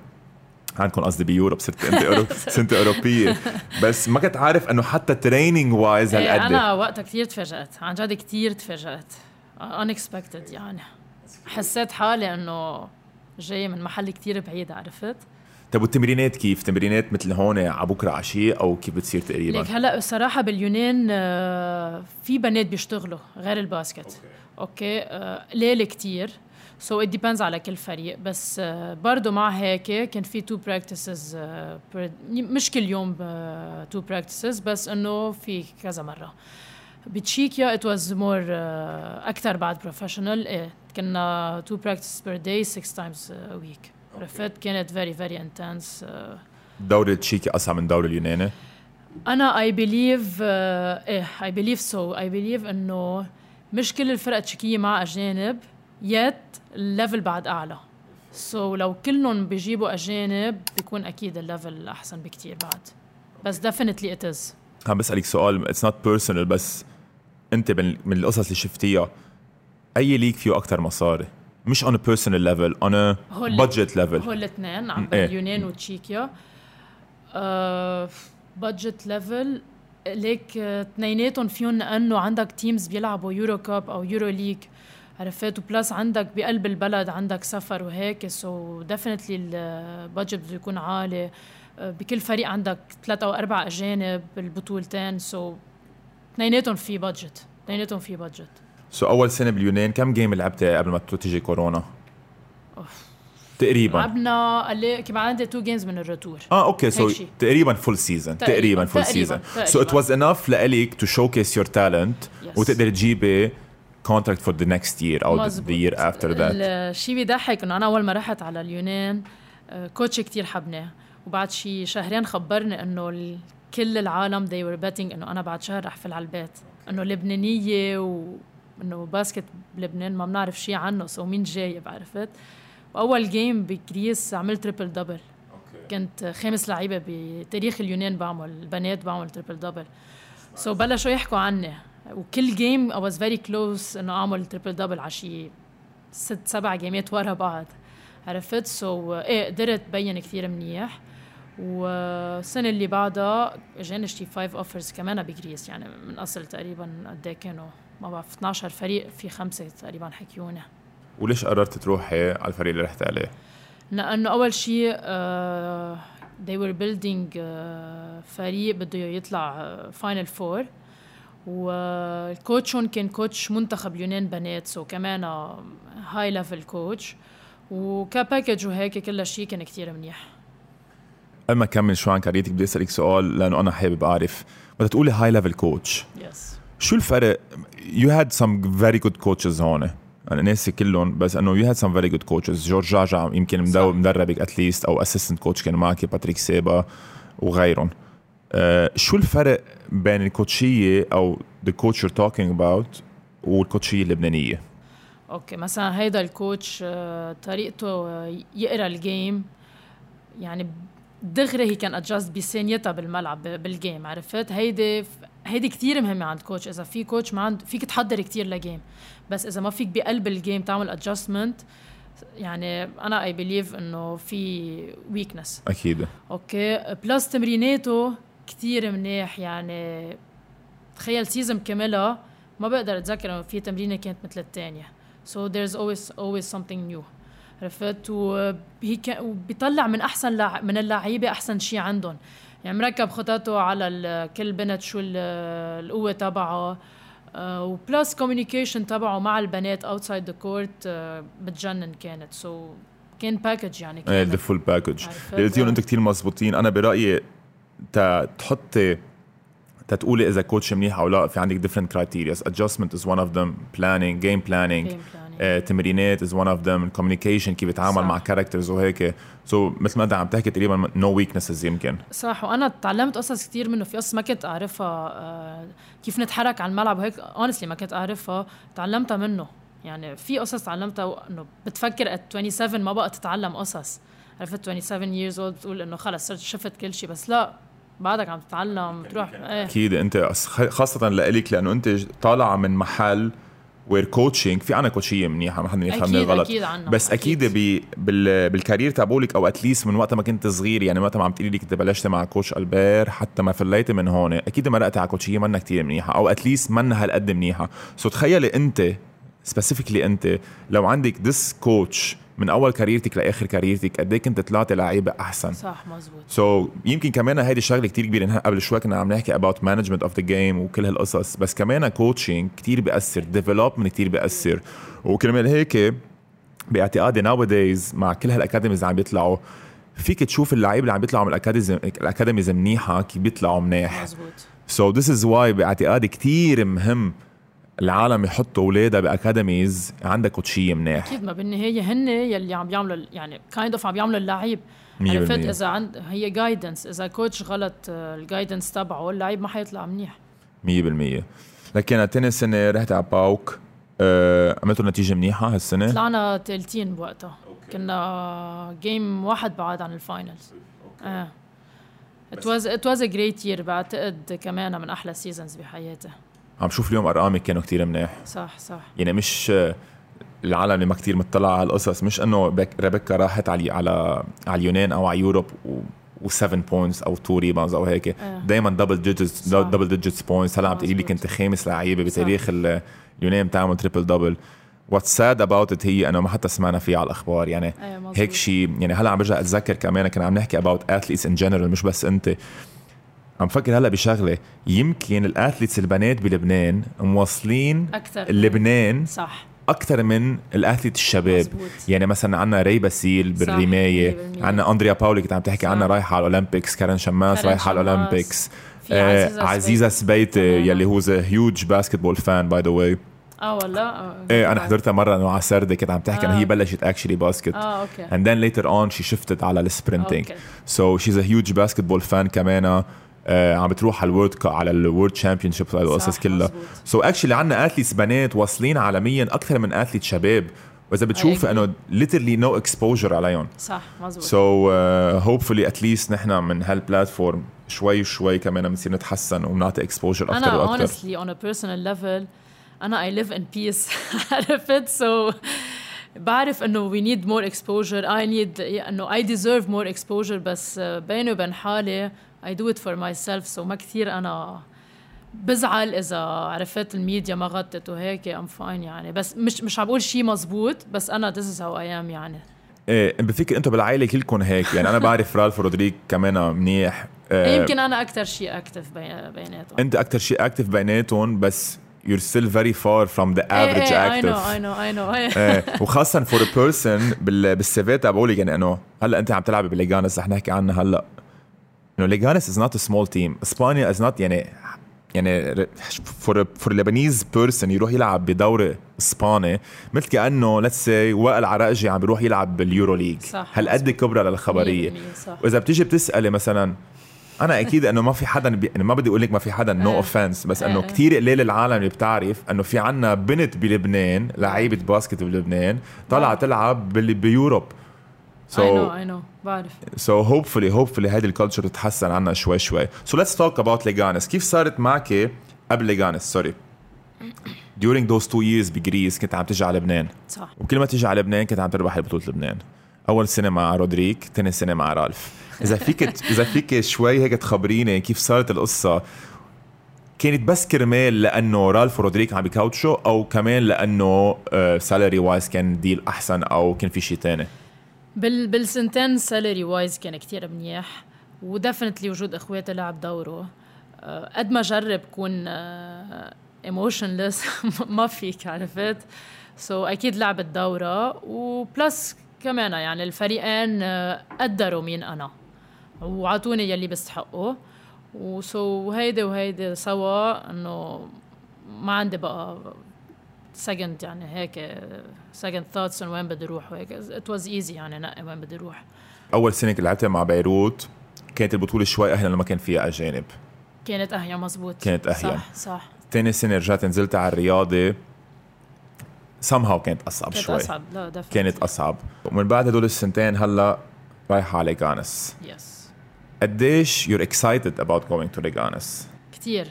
عندكم قصدي ب Europe صرت أنت أورو... صرت أوروبية. بس ما كنت عارف إنه حتى training wise هالقد.
أنا وقتها كثير تفاجأت عن جد كثير تفاجأت. Unexpected يعني. حسيت حالي إنه جاي من محل كثير بعيد عرفت؟
طيب والتمرينات كيف؟ تمرينات مثل هون على بكرة عشيه أو كيف بتصير تقريبا؟
ليك هلأ الصراحه باليونان آه، في بنات بيشتغلوا غير ال basket. أوكي. آه، ليلة كثير so it depends على كل فريق. بس uh, برضه مع هيك كان في two practices مش كل يوم two uh, practices بس إنه في كذا مرة. بتشيكيا it was more أكثر بعد professional إيه كنا two practice per day 6 times a week عرفت كانت very very intense
دوري تشيكي اصعب من دوري اليوناني
أنا I believe إيه I believe so I believe إنه مش كل الفرق التشيكيه مع أجانب يت ال level بعد أعلى. so لو كلهم بيجيبوا أجانب بيكون أكيد ال level أحسن بكتير بعد. بس definitely it is
عم بسألك سؤال it's not personal بس أنت من القصص اللي شفتيها أي league فيه أكثر مصاري؟ مش on a personal level on a budget level.
هو الاثنين عم إيه. اليونان وتشيكيا. budget level league اثنيناتهم فيهم إنه عندك teams بيلعبوا Euro Cup أو EuroLeague عرفت و plus عندك بقلب البلد عندك سفر وهيك so definitely ال budget بده يكون عالي بكل فريق عندك ثلاثة أو أربع أجانب بالبطولتين so اثنيناتهم في budget اثنيناتهم في budget
so أول سنة باليونان كم game لعبتي قبل ما تجي كورونا؟
أوف.
تقريبا.
لعبنا كان عندي two games من ال
retour. آه okay so تقريبا full season تقريبا full season so it was enough لإلك to showcase your talent وتقدر تجيبي contract for the next year أو the year after that.
الشيء بيضحك إنه أنا أول ما رحت على اليونان coach كتير حبناه. وبعد شي شهرين خبرني إنه كل العالم they were betting إنه أنا بعد شهر رح فل على البيت. إنه لبنانية وانه basket بلبنان ما بنعرف شيء عنه so مين جايب عرفت واول game ب Greece عملت triple double كنت خامس لعيبة بتاريخ اليونان بعمل البنات بعمل triple double so بلشوا يحكوا عني وكل game I was very close إنه أعمل triple double على شي ست سبع game ات ورا بعض. عرفت؟ so, إيه قدرت بين كثير منيح. والسنة اللي بعدها اجاني شي five offers كمان ب Greece يعني من أصل تقريبا قد إيه كانوا؟ ما بعرف 12 فريق في خمسة تقريبا حكيونا.
وليش قررت تروحي على الفريق اللي رحتي عليه؟
لأنه أول شيء uh, they were building uh, فريق بده يطلع final four وال coach هون كان coach منتخب اليونان بنات so كمان high level coach وك package وهيك كل شيء كان كتير منيح.
قبل ما اكمل شو عن career تك بدي أسألك سؤال لأنه أنا حابب أعرف. بدك تقولي high level coach
yes
شو الفرق؟ you had some very good coaches هون. ناسي كلهم بس إنه you had some very good coaches جورج جاجا يمكن مدربك at least أو assistant coach كان معك باتريك سيبا وغيرهم. uh, شو الفرق بين ال coach ية أو the coach you're talking about وال coach
ية اللبنانية؟ okay مثلا هيدا ال coach آه، طريقته آه، يقرأ ال game يعني دغري he can adjust بثانيتها بالملعب بال game عرفت؟ هيدي هيدي كثير مهمة عند coach إذا في coach ما عند فيك تحضر كثير ل game بس إذا ما فيك بقلب ال game تعمل adjustment يعني أنا I believe إنه في weakness
أكيد.
okay? plus تمريناته كثير منيح. يعني تخيل season كاملها ما بقدر أتذكر إنه في تمرينة كانت مثل الثانية so there's always always something new. عرفت؟ وهي بيطلع من أحسن لع... من اللعيبة أحسن شيء عندهم. يعني مركب خططه على كل بنت شو القوة تبعها و plus communication تبعه مع البنات outside the court بتجنن كانت. so كان package يعني
إيه the full package قلتيهم أنتم كثير مزبوطين. أنا برأيي تحطي تتقولي إذا coach منيح أو لا في عندك different criteria. Adjustment is one of them. Planning game planning, game planning. Uh, تمرينات is one of them. Communication كيف يتعامل مع characters وهيك. so, مثل ما انت عم تحكي تقريبا no weaknesses يمكن.
صح وأنا تعلمت قصص كثير منه. في قصص ما كنت أعرفها uh, كيف نتحرك على الملعب وهيك. honestly ما كنت أعرفها. تعلمتها منه. يعني في قصص تعلمتها انه بتفكر at 27 ما بقى تتعلم قصص. عرفت؟ 27 years old بتقول إنه خلص صرت شفت كل شيء بس لا بعدك عم تتعلم تروح
إيه. أكيد أنت خاصة لإلك لأنه أنت طالعه من محل where coaching في عنا coach يه منيحه ما حدا يفهمني غلط
أكيد عنه.
بس أكيد, أكيد. بي بال بال career تبعولك أو at least من وقت ما كنت صغير يعني وقت ما عم تقولي لي كنت بلشت مع coach ألبير حتى ما فليتي من هون أكيد مرقتي على coach يه منا كتير منيحة أو at least منا هالقد منيحة so تخيلي أنت specifically أنت لو عندك this coach من أول career تك لآخر career تك قد إيه كنت طلعتي لعيبة أحسن؟
صح مزبوط
so, يمكن كمان هيدي الشغله كتير كبيرة قبل شوي كنا عم نحكي about management of the game وكل هالقصص بس كمان coaching كتير بيأثر development كتير بيأثر. وكرمال هيك باعتقادي nowadays مع كل هال academies عم بيطلعوا فيك تشوف اللعيبه اللي عم بيطلعوا من ال academies ال academies منيحة كيف بيطلعوا منيح.
مزبوط
so this is why باعتقادي كتير مهم العالم يحطوا أولادها بأكاديميز. عندها coach يه منيح.
أكيد ما بالنهاية هن يلي عم بيعملوا يعني kind of عم بيعملوا اللعيب. عرفت إذا عند هي guidance إذا coach غلط ال guidance تبعه اللعيب ما حيطلع منيح.
100% لكن ثاني سنة رحت على باوك. أه عملتوا نتيجة منيحة هالسنة؟
طلعنا ثالثين بوقتها. كنا game واحد بعد عن ال finals آه. it was it was a great year بعتقد كمان من أحلى seasons بحياتي.
عم شوف اليوم ارقامك كانوا كتير منيح.
صح صح.
يعني مش العالم اللي ما كتير مطلع على القصص مش إنه ريبيكا راحت على على على اليونان أو على Europe و7 points أو 2 rebounds أو هيك.
آه.
دائما double digits double digits points هلأ عم تقولي لي كنت خامس لعيبة بتاريخ اليونان بتعمل triple double what's sad about it هي إنه ما حتى سمعنا فيها على الأخبار. يعني
أيوة
هيك شيء يعني هلأ عم برجع أتذكر كمان كنا عم نحكي about athletes in general مش بس أنت. عم فكر هلا بشغلة. يمكن ال athletes البنات بلبنان موصلين
أكثر
لبنان
صح.
أكثر من ال athlete الشباب.
مزبوط.
يعني مثلا عندنا ري باسيل بالرماية. عندنا أندريا باولي كنت عم تحكي عنها رايحة على ال Olympics. كارن شماس رايحة على ال Olympics.
آه
عزيزة سبيتي يلي هو huge basketball fan by the way
آه والله.
إيه أنا حضرتها مرة انه على سردة كنت عم تحكي إنه هي بلشت actually basket
آه okay.
And then later on she shifted على ال
sprinting
so she's a huge basketball fan كمان. آه عم بتروح على ال world على ال world championship القصص كلها. so actually عندنا athletes بنات واصلين عالميا أكثر من athlete شباب. وإذا بتشوف إنه literally no exposure عليهم.
صح مزبوط
so hopefully at least نحن من هال platform شوي شوي كمان بنصير نتحسن وبنعطي exposure أكثر
أنا
وأكثر
honestly on a personal level أنا I live in peace. عرفت؟ so بعرف إنه we need more exposure. I need إنه I deserve more exposure. بس بيني وبين حالي I do it for myself so ما كثير أنا بزعل إذا عرفت الميديا ما غطت وهيك I'm fine يعني. بس مش مش عم بقول شيء مزبوط بس أنا this is how I am يعني.
إيه بفكر أنتم بالعائلة كلكم هيك يعني أنا بعرف رالف رودريك كمان منيح.
إيه يمكن أنا أكثر شيء اكتف بيناتهم.
أنت أكثر شيء اكتف بيناتهم بس you're still very far from the average
إيه
active
I know I know I know.
إيه وخاصة for a person بال بال CV تبعولي يعني أنه هلأ أنت عم تلعبي بليجانس رح نحكي عنها هلأ. انه ليجانس is not a small team اسبانيا is not يعني يعني for for Lebanese person يروح يلعب بدوري إسباني مثل كانه let's say وائل عراقجي عم بيروح يلعب بال EuroLeague.
صح.
هالقد كبرى للخبرية؟
صح.
وإذا بتيجي بتسألي مثلا أنا أكيد إنه ما في حدا بي... ما بدي أقول لك ما في حدا no no offense بس إنه كثير قليل العالم اللي بتعرف إنه في عنا بنت بلبنان لعيبة basket بلبنان طالعه تلعب بال... بيوروب.
So, I know, I know, بعرف.
So hopefully, hopefully هذه ال culture تتحسن عنا شوي شوي. So let's talk about ليجانس. كيف صارت معك قبل ليجانس؟ sorry. During those two years بجريس كنت عم تجي على لبنان.
صح.
وكل ما تيجي على لبنان كنت عم تربح بطولة لبنان. أول سنة مع رودريك، ثاني سنة مع رالف. إذا فيك إذا فيك شوي هيك تخبريني كيف صارت القصة كانت بس كرمال لأنه رالف ورودريك عم بي coach و أو كمان لأنه salary wise كان deal أحسن أو كان في شيء ثاني
بال بالسنتين salary wise كان كتير منيح و definitely وجود اخواتي لعب دوره. آه، قد ما جرب كون emotionless ما فيك عرفت؟ so so, أكيد لعبت دوره و plus كمان يعني الفريقين آه، قدروا مين أنا وعطوني يلي بستحقه و so هيدي وهيدي سوا إنه ما عندي بقى second يعني هيك second thoughts وين بدي أروح وهيك. it was easy يعني نقي وين بدي أروح.
أول سنة لعبتها مع بيروت كانت البطولة شوي اهين لما كان فيها أجانب.
كانت اهين مزبوط
كانت اهين
صح صح.
ثاني سنة رجعت نزلت على الرياضة. Somehow كانت أصعب
كانت
شوي.
أصعب بلا دفع.
كانت أصعب. ومن بعد هدول السنتين هلأ رايحة على ليجانس
yes
قديش you're excited about going to ليجانس
كثير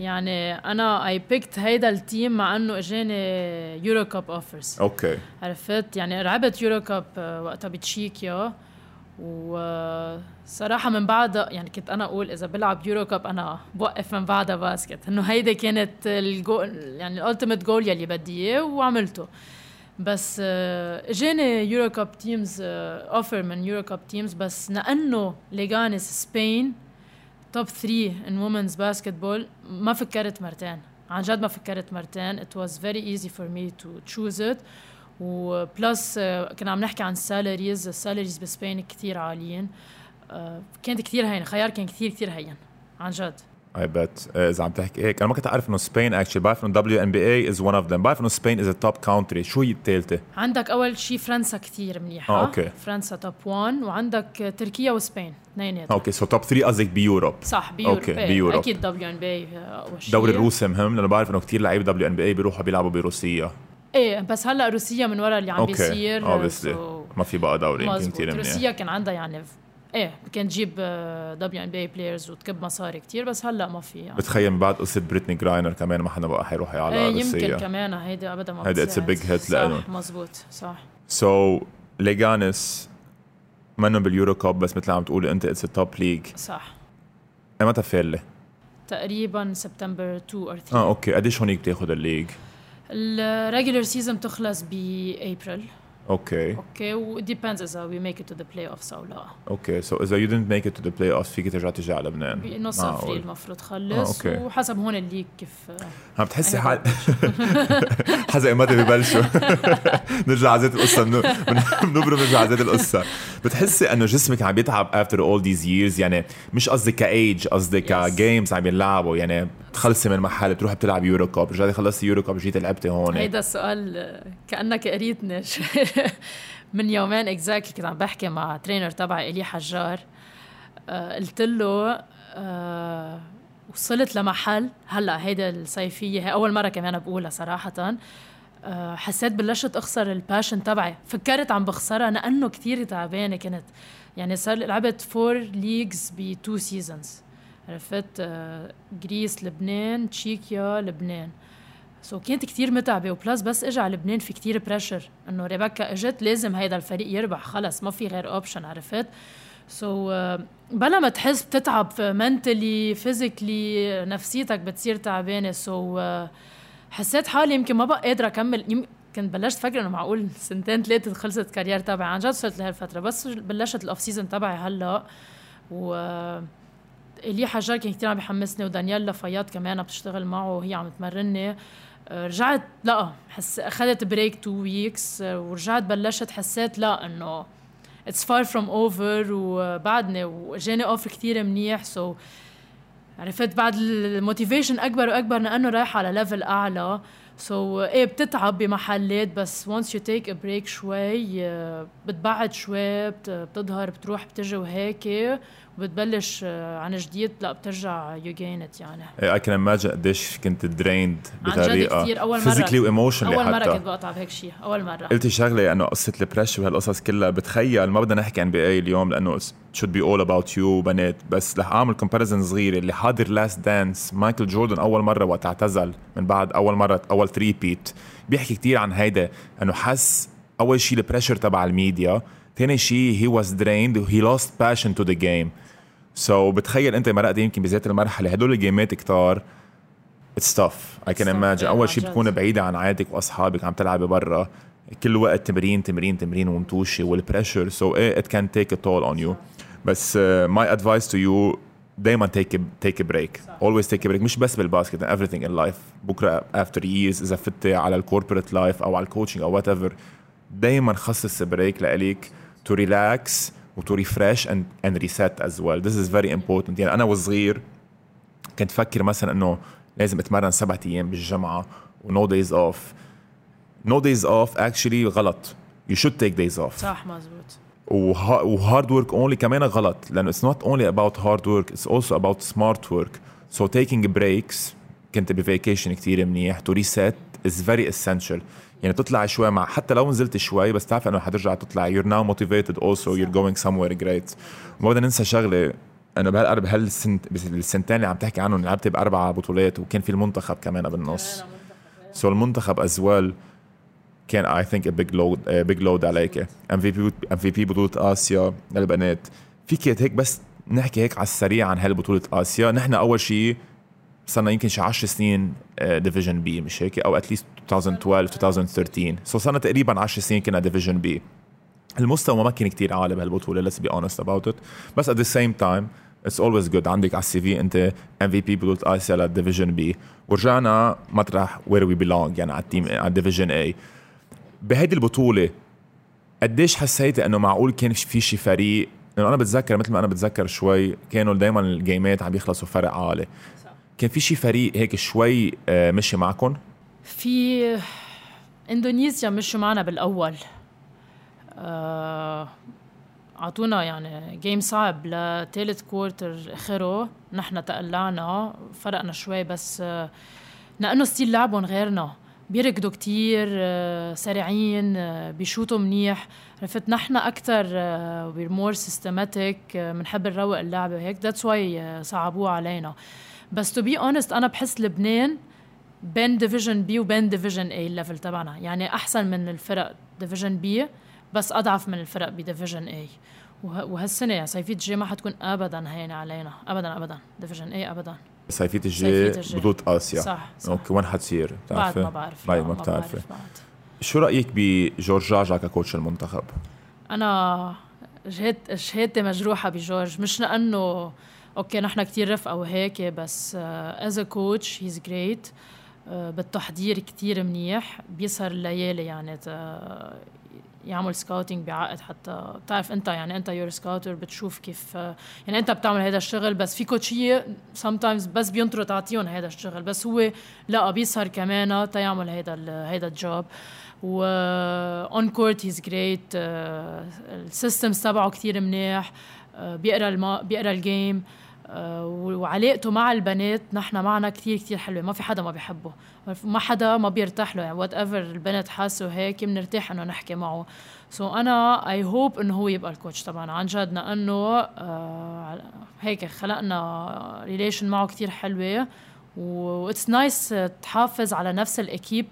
يعني أنا I picked هيدا ال team مع إنه إجاني EuroCup offers
okay.
عرفت؟ يعني لعبت EuroCup وقتها بتشيكيا وصراحة من بعدها يعني كنت أنا أقول إذا بلعب EuroCup أنا بوقف من بعدها basket. إنه هيدي كانت الجول يعني ال ultimate goal يلي بدي إياه وعملته. بس إجاني EuroCup teams offer من EuroCup teams بس لأنه ليغانس Spain top 3 in women's basketball ما فكرت مرتين. عن جد ما فكرت مرتين. It was very easy for me to choose it. و plus كنا عم نحكي عن ال salaries ال salaries ب Spain كثير عاليين. كانت كثير هين خيار كان كثير كثير هين. عن جد.
I bet إذا عم تحكي. هيك أنا ما كنت أعرف إنه Spain actually بعرف إنه WNBA is one of them بعرف إنه Spain is top country شو هي الثالثه
عندك أول شيء فرنسا كثير منيحة.
آه okay.
فرنسا top 1 وعندك تركيا و Spain. اثنيناتهم
okay so top 3 قصدك بيوروب.
صح بيوروب.
okay
إيه،
بيوروب.
أكيد WNBA اول شيء
الدوري الروسي مهم لأنه بعرف إنه كثير لعيبة WNBA بيروحوا بيلعبوا بروسيا.
إيه بس هلأ روسيا من ورا اللي عم
okay
بيصير
obviously
so
ما في بقى دوري يمكن كثير منيح.
روسيا كان عندها يعني إيه كان تجيب WNBA players وتكب مصاري كتير بس هلأ ما في يعني
بتخيل من بعد قصة بريتني جراينر كمان ما حدا بقى حيروح على إيه
يمكن كمان هيدي أبدا ما
هيدي a
بتساعد.
big hit
صح. مزبوط صح
so ليجانس منه بال EuroCup بس مثل عم تقولي أنت it's top league
صح
متى فالّة؟
تقريبا سبتمبر 2 or 3
آه okay قديش هونيك بتاخذ ال
league؟ ال regular season بتخلص ب
April
okay okay و depends اذا we make it to the playoffs أو لا.
okay so اذا you didn't make it to the play offs فيك ترجع تيجي على لبنان. معقول.
ابريل المفروض
آه،
خلص
okay.
وحسب هون ال league كيف
عم بتحسي حال حزق متى ببلشوا. نرجع على منو- من- بنبرم نرجع على زيت القصة. بتحسي إنه جسمك عم بيتعب after all these years يعني مش قصدي كايج قصدي.
ك
games عم يلعبوا يعني تخلصي من محل تروحي بتلعب Euro Cup رجعتي خلصتي Euro Cup جيتي لعبتي هون.
هيدا السؤال كأنك قريتني. من يومين exactly كنت عم بحكي مع trainer تبعي إلي حجار. آه، قلت له آه، وصلت لمحل. هلأ هيدا الصيفية هي أول مرة كمان بقولها صراحة. آه، حسيت بلشت أخسر ال passion تبعي. فكرت عم بخسرها لأنه كثير تعبانة كنت. يعني صار لعبت four leagues ب two seasons عرفت آه، جريس لبنان تشيكيا لبنان. so كانت كتير متعبة وبلس بس اجى على لبنان في كتير pressure إنه ريبكا إجت لازم هيدا الفريق يربح خلص ما في غير option عرفت؟ so, uh, بلا ما تحس بتتعب mentally physically نفسيتك بتصير تعبانة. so, uh, حسيت حالي يمكن ما بقى قادرة أكمل. كنت بلشت فكر إنه معقول سنتين ثلاثة خلصت career تبعي. عن جد وصلت لهالفترة بس بلشت ال off season تبعي هلأ. و الي حجار كان كثير عم بحمسني ودانييلا فياض كمان بتشتغل معه وهي عم تمرني. رجعت لا حس اخذت break two weeks ورجعت بلشت حسيت لا إنه it's far from over وبعدني وجاني offer كثير منيح. so عرفت بعد ال motivation أكبر وأكبر لأنه رايحه على level أعلى. so, إيه بتتعب بمحلات بس once you take a break شوي بتبعد شوي بتظهر بتروح بتجي وهيك. وبتبلش آه، عن جديد لا بترجع you gain it يعني.
I can imagine قديش كنت drained بطريقة
كثير أول مرة
physically و
emotionally أول مرة كنت بقطع بهيك شيء أول مرة.
قلتي شغلة إنه قصة ال pressure وهالقصص كلها بتخيل ما بدنا نحكي عن BA اليوم لأنه should be all about you بنات. بس رح أعمل comparison صغيرة اللي حاضر Last Dance مايكل جوردن أول مرة وقت اعتزل من بعد أول مرة أول three-peat بيحكي كثير عن هيدا إنه حس أول شيء ال pressure تبع الميديا ثاني شيء he was drained و he lost passion to the game so, بتخيل أنت مرقت يمكن بذات المرحلة. هدول ال game ات كتار. it's tough I can imagine أول شيء بتكون بعيدة عن عائلتك وأصحابك عم تلعبي برا. كل وقت تمرين تمرين تمرين ومتوشي وال pressure so إيه it can take a toll on you بس my advice to you دايما take take break always take break مش بس بال basket everything in life. بكرة after years إذا فت على ال corporate life أو على ال coaching أو whatever دايما خصص break لإلك to relax و to refresh and and reset as well this is very important يعني أنا وصغير كنت فكر مثلا إنه لازم أتمرن سبعة أيام بالجامعة و no days off no days off actually غلط. you should take days off
صح مزبوط
و hard work only كمان غلط. لأنه it's not only about hard work it's also about smart work so taking breaks كنت ب vacation كثير منيح. to reset is very essential يعني تطلع شوي مع حتى لو نزلت شوي بس تعرف إنه حترجع تطلع you're now motivated also. You're going somewhere great. وما بدنا ننسى شغلة إنه بهالقرب هالسنت بالسنتين اللي عم تحكي عنهم لعبت باربع بطولات وكان في المنتخب كمان بالنص so المنتخب as well كان I think a big load big load عليك. ام في بي ام في بي بطولة آسيا للبنات. فيك هيك بس نحكي هيك على السريع عن هالبطولة آسيا. نحن أول شيء صرنا يمكن شي 10 سنين division B مش هيك؟ أو at least 2012 2013 so صرنا تقريبا 10 سنين كنا division B المستوى ما كان كتير عالي بهالبطولة let's be honest about it. بس at the same time it's always good. عندك على ال CV أنت MVP بطولة اسيا لل division B ورجعنا مطرح where we belong يعني على ال team على ال division A بهيدي البطولة قديش حسيتي إنه معقول كان في شي فريق؟ لأنه أنا بتذكر مثل ما أنا بتذكر شوي كانوا دائما ال game ات عم يخلصوا فرق عالي. كان في شي فريق هيك شوي آه، مشي معكم؟
في اندونيسيا مشوا معنا بالأول. آه، أعطونا يعني game صعب لثالث quarter آخره. نحن تقلعنا فرقنا شوي بس آه، لأنه style لعبهم غيرنا. بيركضوا كتير سريعين بي shoot وا منيح. عرفت؟ نحن أكثر we're more systematic بنحب نروق اللعبة وهيك that's why صعبوها علينا. بس to be honest أنا بحس لبنان بين division B وبين division A ال level تبعنا. يعني أحسن من الفرق division B بس أضعف من الفرق ب division A وهالسنة يعني صيفية الجاي ما حتكون ابدا هينة علينا. ابدا ابدا. division A ابدا.
صيفية الجاي بطوله آسيا.
صح, صح.
أوكي وين حتصير؟
بعد ما بعرف
بعد ما بتعرفي. شو رأيك بجورج جاجا ك coach المنتخب؟
أنا شهادتي مجروحة بجورج. مش لأنه أوكي نحن كتير رفقة وهيك بس as a coach he's great بالتحضير كتير منيح. بيسهر الليالي يعني يعمل scouting بعقد حتى. بتعرف أنت يعني أنت you're scouter بتشوف كيف يعني أنت بتعمل هذا الشغل بس في coach يه sometimes بس بينطروا تعطيهم هذا الشغل. بس هو لا بيسهر كمان تيعمل هذا هذا ال job و on court he's great ال systems تبعه كثير منيح. آه، بيقرأ الما بيقرأ ال game آه، وعلاقته مع البنات نحن معنا كثير كثير حلوة ما في حدا ما بيحبه. ما حدا ما بيرتاح له يعني whatever البنت حاسة هيك بنرتاح إنه نحكي معه. so أنا I hope إنه هو يبقى ال coach تبعنا. عن جد لأنه آه هيك خلقنا relation معه كثير حلوة. What's nice تحافظ على نفس ال équipe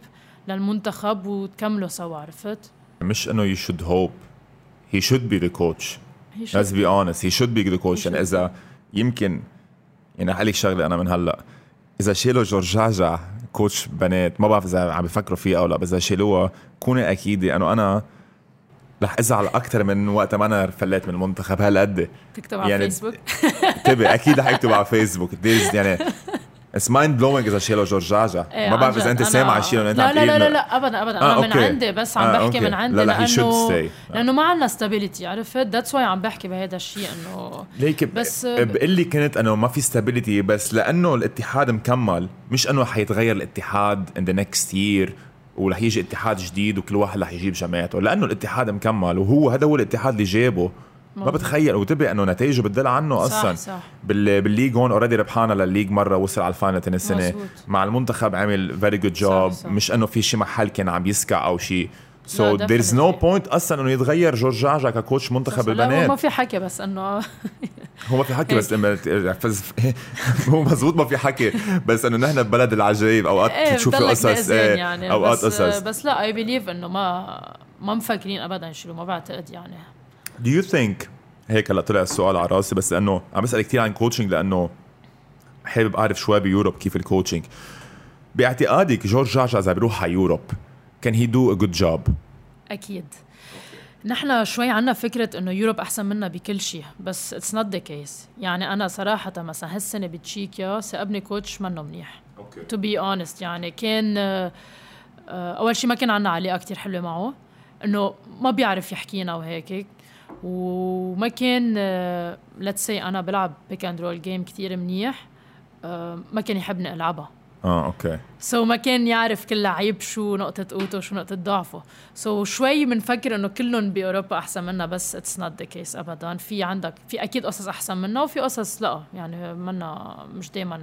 للمنتخب وتكملوا سوا عرفت؟
مش إنه you should hope He should be the coach let's be honest. He should be the coach. يعني إذا يمكن يعني احكي لك شغلة أنا من هلأ. إذا شيلوا جورج جاجا coach بنات ما بعرف إذا عم بفكروا فيه أو لأ بس إذا شيلوه كوني أكيدة إنه أنا رح أزعل أكثر من وقت ما أنا فليت من المنتخب هالقد.
تكتب على يعني فيسبوك
انتبه أكيد رح اكتب على فيسبوك يعني it's mind blowing إذا شيلوا جورج
جاجا إيه
ما بعرف إذا أنت سامع شيء
لا لا لا, لا لا ابدا ابدا. آه أنا من عندي بس عم آه بحكي من عندي لا لا لأنه لأنه ما عندنا stability عرفت؟ That's why عم بحكي بهذا الشيء انه
ليك بس بقول لي كنت إنه ما في stability بس لأنه الاتحاد مكمل. مش إنه حيتغير الاتحاد in the next year ورح يجي اتحاد جديد وكل واحد رح يجيب جماعته لأنه الاتحاد مكمل وهو هذا هو الاتحاد اللي جابه. ما بتخيل وتبقى انه نتائجه بتدل عنه أصلا. صح. صح. بال league هون already ربحانه لل league مرة وصل على ال final تاني السنة مع المنتخب عمل very good job مش انه في شي محل كان عم يسكع أو شيء So there's no point أصلا إنه يتغير جورج جاجا ك coach منتخب البنات.
ما في حكي بس إنه
هو ما في حكي بس لما هو مزبوط ما في حكي. بس إنه نحن ببلد العجايب أوقات
إيه
تشوفي قصص
إيه يعني. أوقات قصص. بس لا I believe إنه ما ما مفكرين ابدا يشيلوا ما بعتقد يعني.
Do you think هيك هلا طلع السؤال على راسي بس لأنه عم بسأل كثير عن coaching لأنه حابب أعرف شوي ب Europe كيف ال coaching باعتقادك جورج جاجا إذا بيروح على Europe can he do a good job
أكيد. نحن شوي عنا فكرة إنه Europe أحسن منا بكل شيء بس it's not the case يعني أنا صراحة مثلا هالسنة بتشيكيا صابني coach منه منيح. To be honest يعني كان آه، أول شيء ما كان عنا علاقة كتير حلوة معه إنه ما بيعرف يحكينا وهيك. وما كان let's say أنا بلعب pick and roll game كثير منيح آه، ما كان يحبني
ألعبها. آه
okay. so ما كان يعرف كل لعيب شو نقطة قوته وشو نقطة ضعفه. so شوي بنفكر إنه كلهم بأوروبا أحسن منا بس it's not the case ابدا. في عندك في أكيد قصص أحسن منا وفي قصص لا. يعني منا مش دائما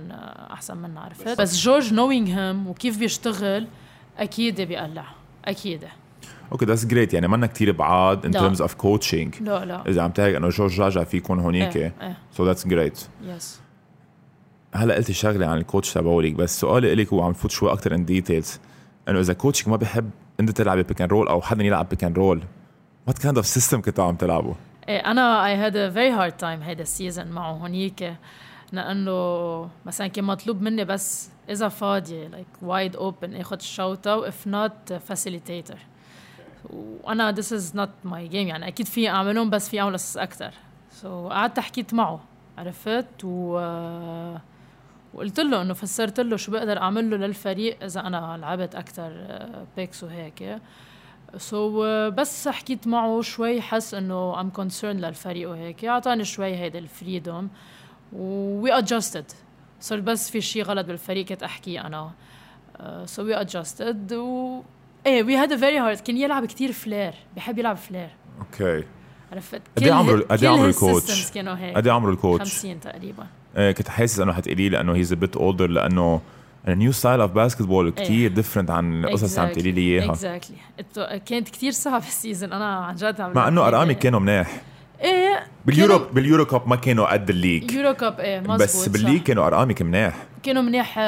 أحسن منا عرفت؟ بس جورج knowing him وكيف بيشتغل أكيد بيقلع. أكيد.
Okay that's great يعني منا كثير بعاد in terms of coaching
لا لا.
إذا عم تحكي إنه جورج جاجا في يكون هونيك؟ So that's great
yes
هلا قلتي شغلة عن ال coach تبعولك بس سؤالي لك هو عم فوت شوي أكثر in details إنه إذا كوتشك ما بحب إنت تلعبي pick and roll أو حدا يلعب pick and roll what kind of system كنتوا عم تلعبوا؟
إيه أنا I had a very hard time هيدا ال season معه هونيك لأنه مثلا كان مطلوب مني بس إذا فاضية like wide open آخذ ال shot و if not facilitator وأنا this is not my game يعني. أكيد في أعملهم بس في اعمل أكثر so, قعدت حكيت معه عرفت و وقلت له إنه فسرت له شو بقدر أعمل له للفريق إذا أنا لعبت أكثر picks وهيك. so, بس حكيت معه شوي حس إنه I'm concerned للفريق وهيك. أعطاني شوي هيدا ال freedom we adjusted صرت بس في شيء غلط بالفريق كنت أحكيه أنا. So we adjusted و إيه we had very hard كان يلعب كثير flare بحب يلعب flare
Okay
عرفت
قد إيه عمره قد إيه عمره ال coach؟
كانوا هيك.
قد إيه عمره ال coach؟
50 تقريبا.
إيه كنت حاسس إنه حتقولي لي انه he's a bit older لأنه ال new style of basketball كثير different عن القصص اللي عم تقولي لي إياها.
Exactly كانت كثير صعبة ال season. أنا عن جد عم
مع إنه أرقامي كانوا مناح.
إيه
بال Euro بال EuroCup ما كانوا قد ال
league. EuroCup إيه مزبوط
بس بال league كانوا ارقامك مناح.
كانوا منيح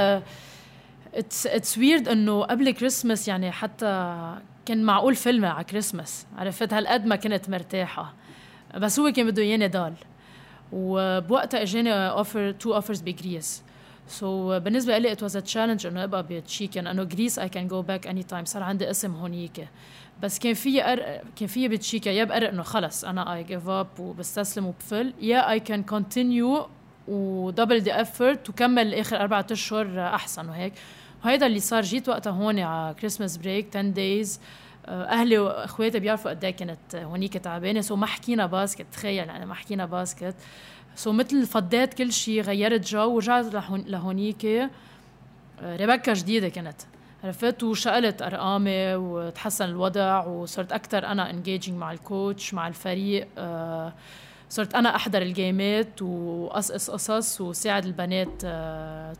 it's it's weird إنه قبل كريسمس يعني حتى كان معقول فيلم على كريسمس عرفت؟ هالقد ما كنت مرتاحة. بس هو كان بده إياني ضل وبوقتها إجاني offer two offers ب Greece so بالنسبة لي it was a challenge إنه أبقى بتشيكيا. لأنه Greece I can go back anytime صار عندي اسم هونيك بس كان في. كان في بتشيكا يا بقرر إنه خلص أنا I give up وبستسلم وبفل. يا I can continue و double the effort وكمل آخر أربعة أشهر أحسن وهيك. وهيدا اللي صار جيت وقتها هون على Christmas break 10 days أهلي وإخواتي بيعرفوا قد إيه كانت هونيك تعبانة. So ما حكينا basket تخيل يعني ما حكينا basket. So مثل فضيت كل شيء غيرت جو ورجعت لهونيك. آه، ريبكا جديدة كانت. عرفت؟ وشقلبت أرقامي وتحسن الوضع وصرت أكثر أنا engaging مع ال coach مع الفريق. آه صرت أنا أحضر ال game ات وقص قصص وساعد البنات آه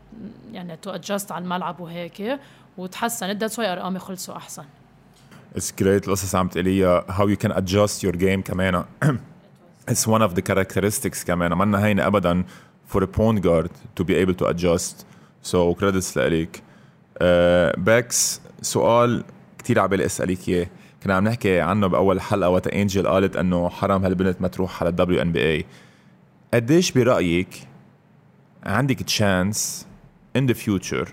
يعني to adjust على الملعب وهيك وتحسنت. That's why أرقامي خلصوا أحسن.
It's great. القصص عم تقولي how you can adjust your game كمان. It's one of the characteristics كمان. منا هينة ابدا for a point guard to be able to adjust. So لإليك بيكس uh, سؤال كثير عبالي أسألك إياه. كنا عم نحكي عنه بأول حلقة وقت انجل قالت إنه حرام هالبنت ما تروح على ال WNBA قديش برأيك عندك chance in the future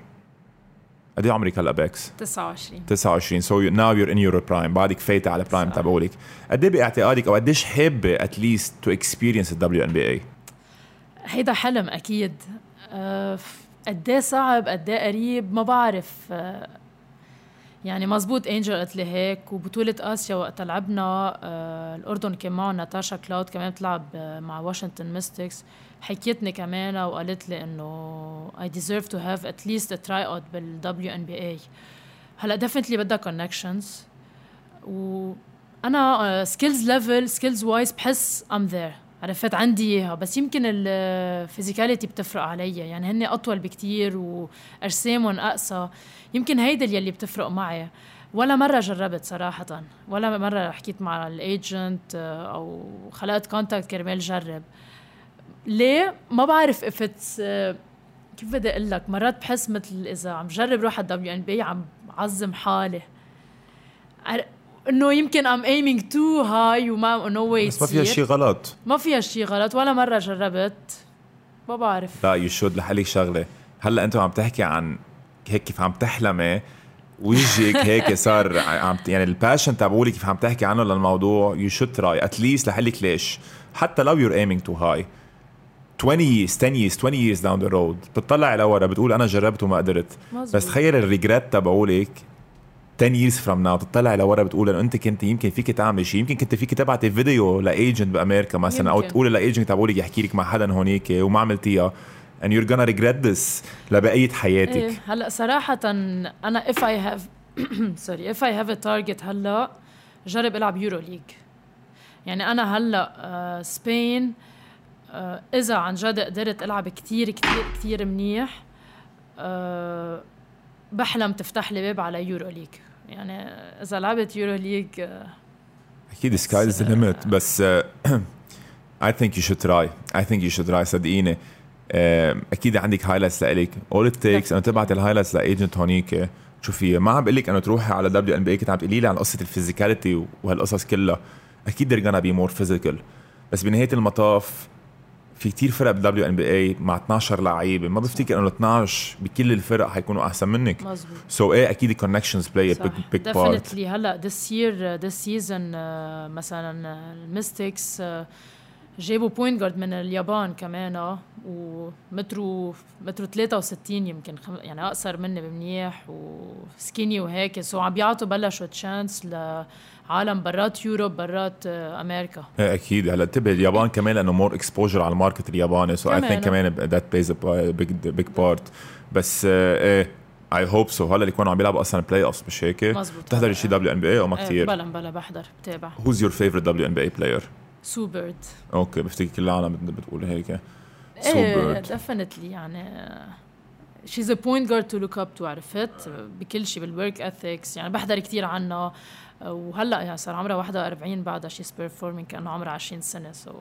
قد إيه عمرك هلأ باكس؟
29
29 so now you're in your prime بعدك فايتة على prime تبعولك. قد إيه باعتقادك أو قديش حابه at least to experience ال WNBA؟
هيدا حلم أكيد. أه قد إيه صعب قد إيه قريب ما بعرف. أه يعني مزبوط إنجل قالت لي هيك وبطولة آسيا وقت لعبنا آه الأردن كان معه ناتاشا كلاود كمان بتلعب آه مع واشنطن ميستكس حكيتني كمان وقالت لي إنه I deserve to have at least a tryout بال WNBA هلأ definitely بدها connections. وأنا skills level skills wise بحس I'm there. عرفت؟ عندي إياها. بس يمكن ال physicality بتفرق علي. يعني هن أطول بكتير واجسامهم اقسى يمكن هيدا اللي بتفرق معي. ولا مرة جربت صراحة. ولا مرة حكيت مع ال agent أو خلقت contact كرمال جرب. ليه؟ ما بعرف if it's كيف بدي أقول لك؟ مرات بحس مثل إذا عم جرب روح على ال WNB عم عظم حالي. إنه يمكن I'm aiming too high وما no way
بس ما فيها شيء غلط.
ما فيها شيء غلط. ولا مرة جربت. ما بعرف.
لا you should لحالك شغلة. هلأ أنت عم تحكي عن هيك كيف عم تحلمي وجهك هيك صار عم يعني ال passion تبعولي كيف عم تحكي عنه للموضوع you should try at least لحالك ليش. حتى لو you're aiming too high 20 years 10 years 20 years down the road. بتطلع لورا بتقول أنا جربت وما قدرت. مزبوط. بس تخيل ال regret تبعولك 10 years from now. تطلع لورا بتقول انه أنت كنت يمكن فيك تعمل شيء يمكن كنت فيك تبعتي فيديو ل agent بأمريكا مثلا يمكن. أو تقولي ل agent تبعولك يحكي لك مع حدا هونيك وما عملتيها. And you're gonna regret this لبقية حياتك.
إيه هلأ صراحة أنا if I have sorry if I have a target هلأ جرب ألعب EuroLeague يعني أنا هلأ Spain uh, آه، إذا عن جد قدرت ألعب كثير كثير كثير منيح أه بحلم تفتح لي باب على EuroLeague يعني إذا لعبت EuroLeague أه
أكيد sky is the limit بس I think you should try I think you should try صدقيني. أكيد عندك highlights لإلك. all it takes انه تبعت ال highlights ل agent هونيك شوفي ما عم بقول لك إنه تروحي على WNB كنت عم تقولي لي عن قصة ال physicality وهالقصص كلها. أكيد they're gonna be more physical. بس بنهاية المطاف في كتير فرق بال WNBA مع 12 لعيبة. ما بفتكر إنه ال 12 بكل الفرق حيكونوا أحسن منك.
مزبوط
سو so, إيه أكيد ال connections play big part
definitely هلأ this year this season مثلا الميستكس uh, جابوا point guard من اليابان كمان ومترو مترو 63 يمكن خم... يعني أقصر مني بمنيح وسكيني وهيك. so عم بيعطوا بلشوا chance لعالم برات Europe برات أمريكا.
إيه أكيد. هلأ انتبه اليابان كمان لأنه more exposure على الماركت الياباني. so I think كمان that plays big part بس إيه I hope so هلأ اللي يكونوا عم بيلعبوا أصلا playoff مش هيك؟
مزبوط
بتحضري شيء WNBA أو ما كثير؟
بلا بلا بحضر بتابع.
who's your favorite WNBA player؟
Sue Bird
okay بفتكر كل العالم بتقول هيك.
Bird definitely يعني she's a point guard to look up to عرفت؟ بكل شيء بال work ethics يعني بحضر كثير عنها. وهلأ يعني صار عمرها 41 بعدها she's performing كأنه عمرها 20 سنة so so.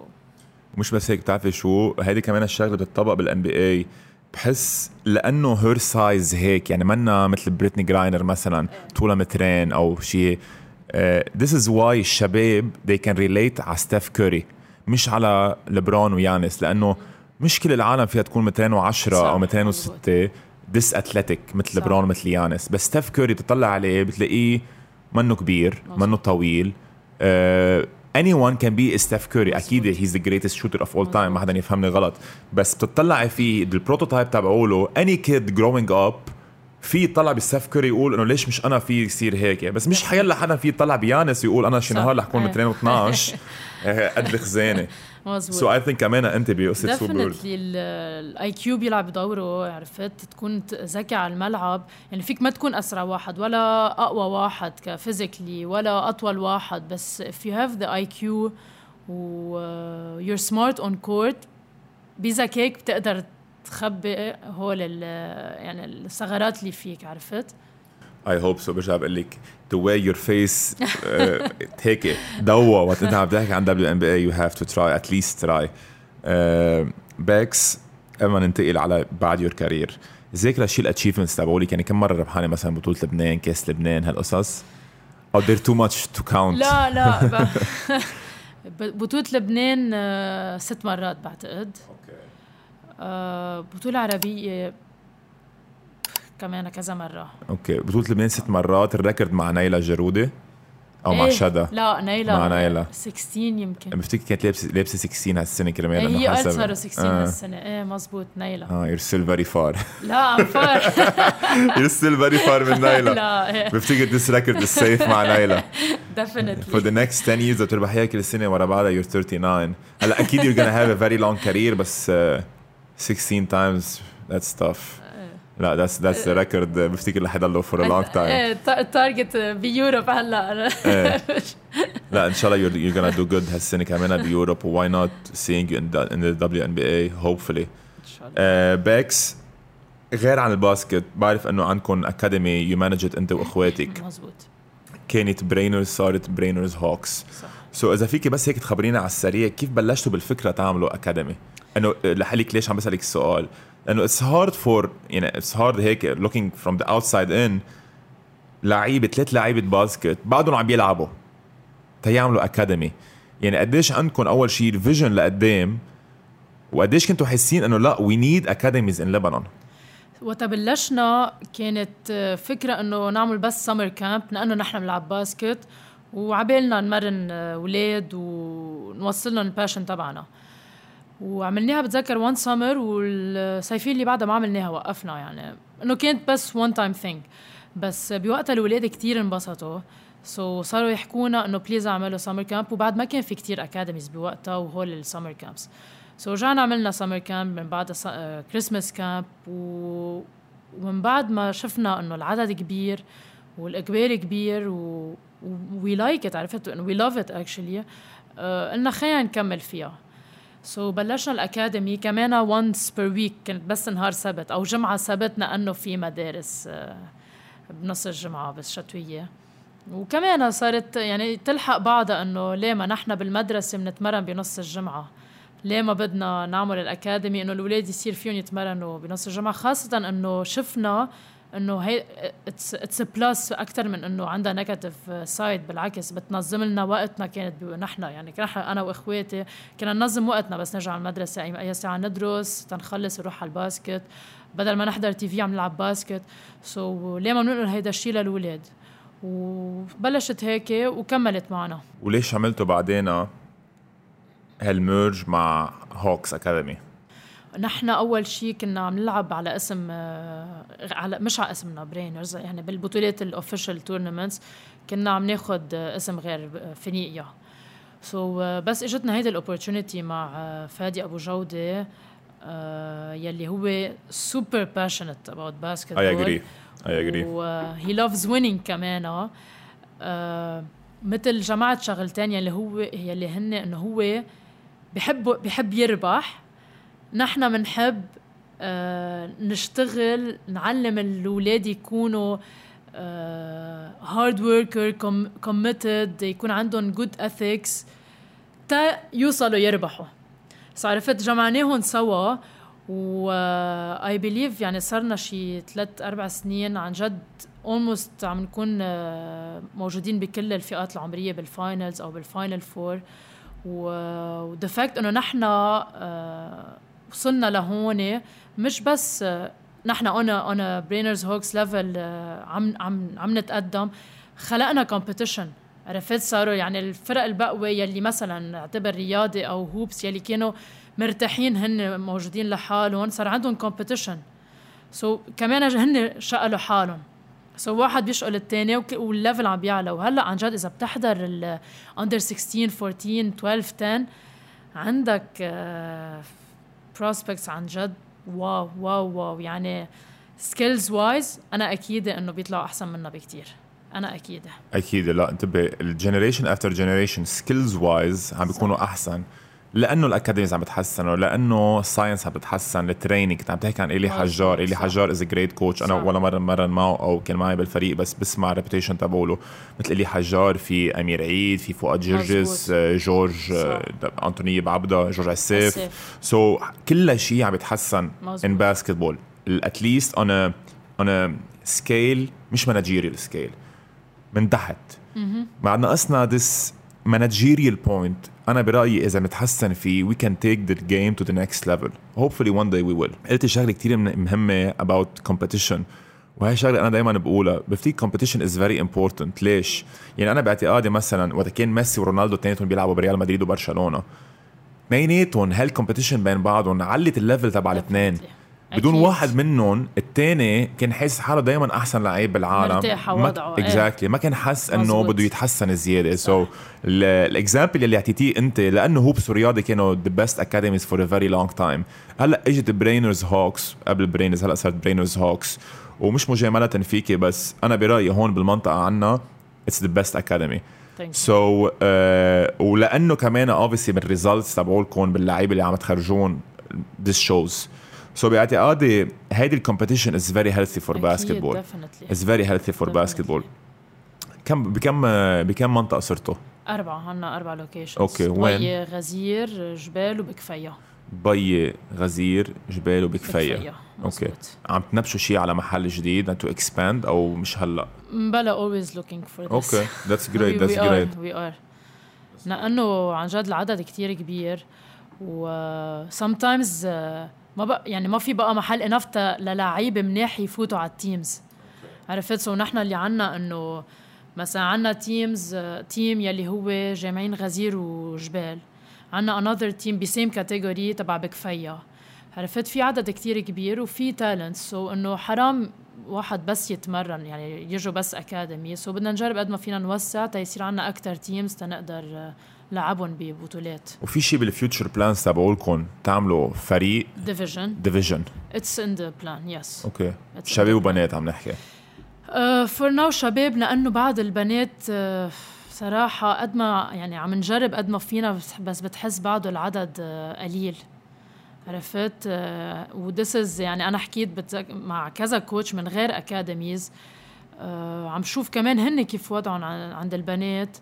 مش بس هيك بتعرفي شو؟ هيدي كمان الشغلة بتطبق بال NBA بحس لأنه her size هيك يعني منا مثل بريتني جراينر مثلا طولها مترين أو شيء. this is why الشباب they can relate على ستيف كوري مش على لبرون ويانس لأنه مش كل العالم فيها تكون 210 أو 206 this athletic مثل لبرون مثل يانس. بس ستيف كوري تطلع عليه بتلاقيه منه كبير منه طويل. anyone can be ستيف كوري أكيد he's the greatest shooter of all time ما حدا يفهمني غلط. بس بتطلعي فيه ال prototype تبعوله any kid growing up في يطلع بستيف كوري يقول إنه ليش مش أنا في يصير هيك؟ بس مش حيلا حدا في يطلع بيانس ويقول أنا شي نهار رح اكون مترين 12 قد الخزانة.
مزبوط
so I think كمان أنت بقصة Sue
Bird ال IQ بيلعب دوره عرفت؟ تكون ذكي على الملعب. يعني فيك ما تكون أسرع واحد ولا أقوى واحد ك physically ولا أطول واحد بس if you have the IQ و uh, you're smart on court بذكاك بتقدر تخبي هول يعني الثغرات اللي فيك عرفت؟
I hope so برجع بقول لك the way your face uh, هيك ضوى وقت انت عم تحكي عن WNBA you have to try at least try باكس قبل ما ننتقل على بعد your career ذاكرة شيء ال achievements تبعولك يعني كم مرة ربحانة مثلا بطولة لبنان كأس لبنان هالقصص؟ أو they're too much to count
لا لا ب- بطولة لبنان آه، ست مرات بعتقد. بطولة عربية كمان كذا مرة.
okay بطولة لبنان ست مرات ال record مع نايلة جرودة أو مع
إيه،
شدا
لا نايلة
مع نايلة.
16 يمكن.
بفتكر كانت لابسه لابسة 16 هالسنة كرمال
إيه،
انه
هي
حسب
صاروا 16
آه.
هالسنة. إيه مزبوط نايلة.
آه you're still very far.
لا far
you're still very far من نايلة.
لا إيه.
بفتكر record is safe مع نايلة. For
definitely
the next 10 years إذا بتربحيها كل سنة ورا بعضها you're 39 هلأ أكيد you're gonna have a very long career بس uh, 16 times that's tough. لا that's that's the record uh, بفتكر رح يضلوا for a long time.
إيه الت- التارجت بيوروب هلا.
لا إن شاء الله you're, you're gonna do good هالسنة كمان بيوروب why not seeing you in the, in the WNBA hopefully.
إن شاء الله.
Uh, باكس غير عن ال basket بعرف إنه عندكم academy you manage it أنت وإخواتك.
مزبوط
كانت برينرز صارت برينرز هوكس
صح.
so إذا فيكي بس هيك تخبرينا على السريع كيف بلشتوا بالفكرة تعملوا academy أنه لحالك ليش عم بسألك السؤال؟ لأنه it's hard for يعني it's hard هيك looking from the outside ان لعيبه ثلاث لعيبة basket بعدهم عم يلعبوا تيعملوا academy يعني قديش عندكم أول شيء vision لقدام؟ وقديش كنتوا حاسين إنه لا we need academies in لبنان
وقت بلشنا كانت فكرة إنه نعمل بس summer camp لأنه نحن بنلعب basket وعبالنا نمرن آه، ولاد ونوصل لهم ال passion تبعنا. وعملناها بتذكر one summer والصيفيه اللي بعدها ما عملناها وقفنا يعني. إنه كانت بس one time thing بس بوقتها الاولاد كتير انبسطوا. so صاروا يحكونا إنه please اعملوا summer camp وبعد ما كان في كتير academies بوقتها وهول ال summer camps so رجعنا عملنا summer camp من بعد Christmas camp و... ومن بعد ما شفنا إنه العدد كبير والإقبال كبير و we like it عرفت؟ we love it actually قلنا خلينا نكمل فيها. so بلشنا ال academy كمان once per week كانت بس نهار سبت أو جمعة سبت لأنه في مدارس آه، بنص الجمعة بس شتوية. وكمان صارت يعني تلحق بعضها إنه ليه ما نحن بالمدرسة بنتمرن بنص الجمعة؟ ليه ما بدنا نعمل ال academy إنه الأولاد يصير فيهم يتمرنوا بنص الجمعة؟ خاصة إنه شفنا إنه هي it's plus أكثر من إنه عندها negative side بالعكس بتنظم لنا وقتنا كانت نحن. يعني نحن أنا وإخواتي كنا ننظم وقتنا بس نرجع على المدرسة. اي أي ساعة ندرس تنخلص نروح على ال basket. بدل ما نحضر TV عم نلعب basket. so, ليه ما بنقول هيدا الشيء للاولاد وبلشت هيك وكملت معنا.
وليش عملتوا بعدين هال merge مع هوكس academy
نحن أول شيء كنا عم نلعب على اسم آه، على مش على اسمنا برينرز يعني بالبطولات ال official tournaments كنا عم ناخذ اسم غير آه، فينيقيا so, بس إجتنا هيدي ال opportunity مع آه، فادي أبو جودة آه، يلي هو super passionate about basket
I agree I agree
و he loves winning كمان آه، مثل جماعة شغلتين يلي هو يلي هن إنه هو بحب بحب يربح نحن بنحب آه نشتغل نعلم الأولاد يكونوا hard worker committed يكون عندهم good ethics تا يوصلوا يربحوا. عرفت جمعناهم سوا و I believe يعني صرنا شي ثلاث أربع سنين عن جد almost عم نكون آه، موجودين بكل الفئات العمرية بال finals أو بال final four و the fact إنه نحن آه، وصلنا لهون. مش بس آه، نحن أنا أنا برينرز هوكس level عم عم عم نتقدم. خلقنا competition عرفت؟ صاروا يعني الفرق البقوة يلي مثلا اعتبر رياضي أو هوبس يلي كانوا مرتاحين هن موجودين لحالهم صار عندهم competition so, كمان هن شقلوا حالهم. so, واحد بيشقل الثاني وال level عم بيعلى. وهلأ عن جد إذا بتحضر ال under 16 14 12 10 عندك prospects عن جد. wow wow wow. يعني skills wise أنا أكيدة إنه بيطلعوا أحسن منا بكتير. أنا أكيدة.
أكيد لا انتبه. ال generation after generation skills wise عم بيكونوا أحسن. لأنه ال academies عم بتحسن لأنه ال science عم بتحسن ال training كنت عم تحكي عن إيلي حجار إيلي حجار is great coach أنا ولا مره مرن معه أو كان معي بالفريق بس بسمع reputation تبعوله مثل إيلي حجار في أمير عيد في فؤاد جرجس جورج انطوني بعبدة جورج عسيف. so, كل شيء عم يتحسن in basketball at least on on skill مش managerial skill من تحت. مع ناقصنا this managerial point أنا برأيي إذا نتحسن فيه we can take the game to the next level. Hopefully one day we will. قلت شغلة كثير مهمة about competition. وهي شغلة أنا دائما بقولها. بفتكر competition is very important. ليش؟ يعني أنا باعتقادي مثلا وقت كان ميسي ورونالدو اثنيناتهم بيلعبوا بريال مدريد وبرشلونة. اثنيناتهم هال competition بين بعضهم علت ال level تبع الاثنين بدون واحد منهم الثاني كان حاسس حاله دائما أحسن لعيب بالعالم.
مرتاح وضعه
exactly ما كان حس إنه بده يتحسن زيادة. so ال example اللي أعطيتيه أنت لأنه هوبس ورياضي كانوا the best academies for a very long time هلأ إجت برينرز هوكس قبل برينرز هلأ صارت برينرز هوكس ومش مجاملة فيكي بس أنا برأيي هون بالمنطقة عنا it's the best academy so ولأنه كمان obviously من ال results تبعولكم باللعيبة اللي عم تخرجوهن this shows so باعتقادي هيدي ال competition is very healthy for basketball is very healthy for basketball كم بكم بكم منطقة صرتوا؟
أربعة هنا أربع locations
okay وين؟
بي غزير جبال وبكفية
بي غزير جبال وبكفية okay. عم تنبشوا شيء على محل جديد to expand أو مش هلأ؟
بلا always looking for this
okay. that's great that's great
we are لأنه عن جد العدد كتير كبير و sometimes uh, ما بقى يعني ما في بقى محل enough للعيبه مناح يفوتوا على ال teams عرفت؟ so نحن اللي عنا إنه مثلا عنا تيمز team يلي هو جامعين غزير وجبال. عنا another team ب same category تبع بكفيا عرفت؟ في عدد كتير كبير وفي talent so إنه حرام واحد بس يتمرن يعني يجوا بس academy so بدنا نجرب قد ما فينا نوسع تيصير عنا أكثر teams تنقدر لعبهم ببطولات.
وفي شيء بال future plans تبعولكم تعملوا فريق
division
division
it's in the plan yes
okay. شباب وبنات عم نحكي.
for now شباب لأنه بعد البنات uh, صراحة قد ما يعني عم نجرب قد ما فينا بس بتحس بعده العدد uh, قليل. عرفت؟ Uh, ودس يعني أنا حكيت بتزك... مع كذا كوتش من غير اكاديميز uh, عم شوف كمان هن كيف وضعهم عند البنات.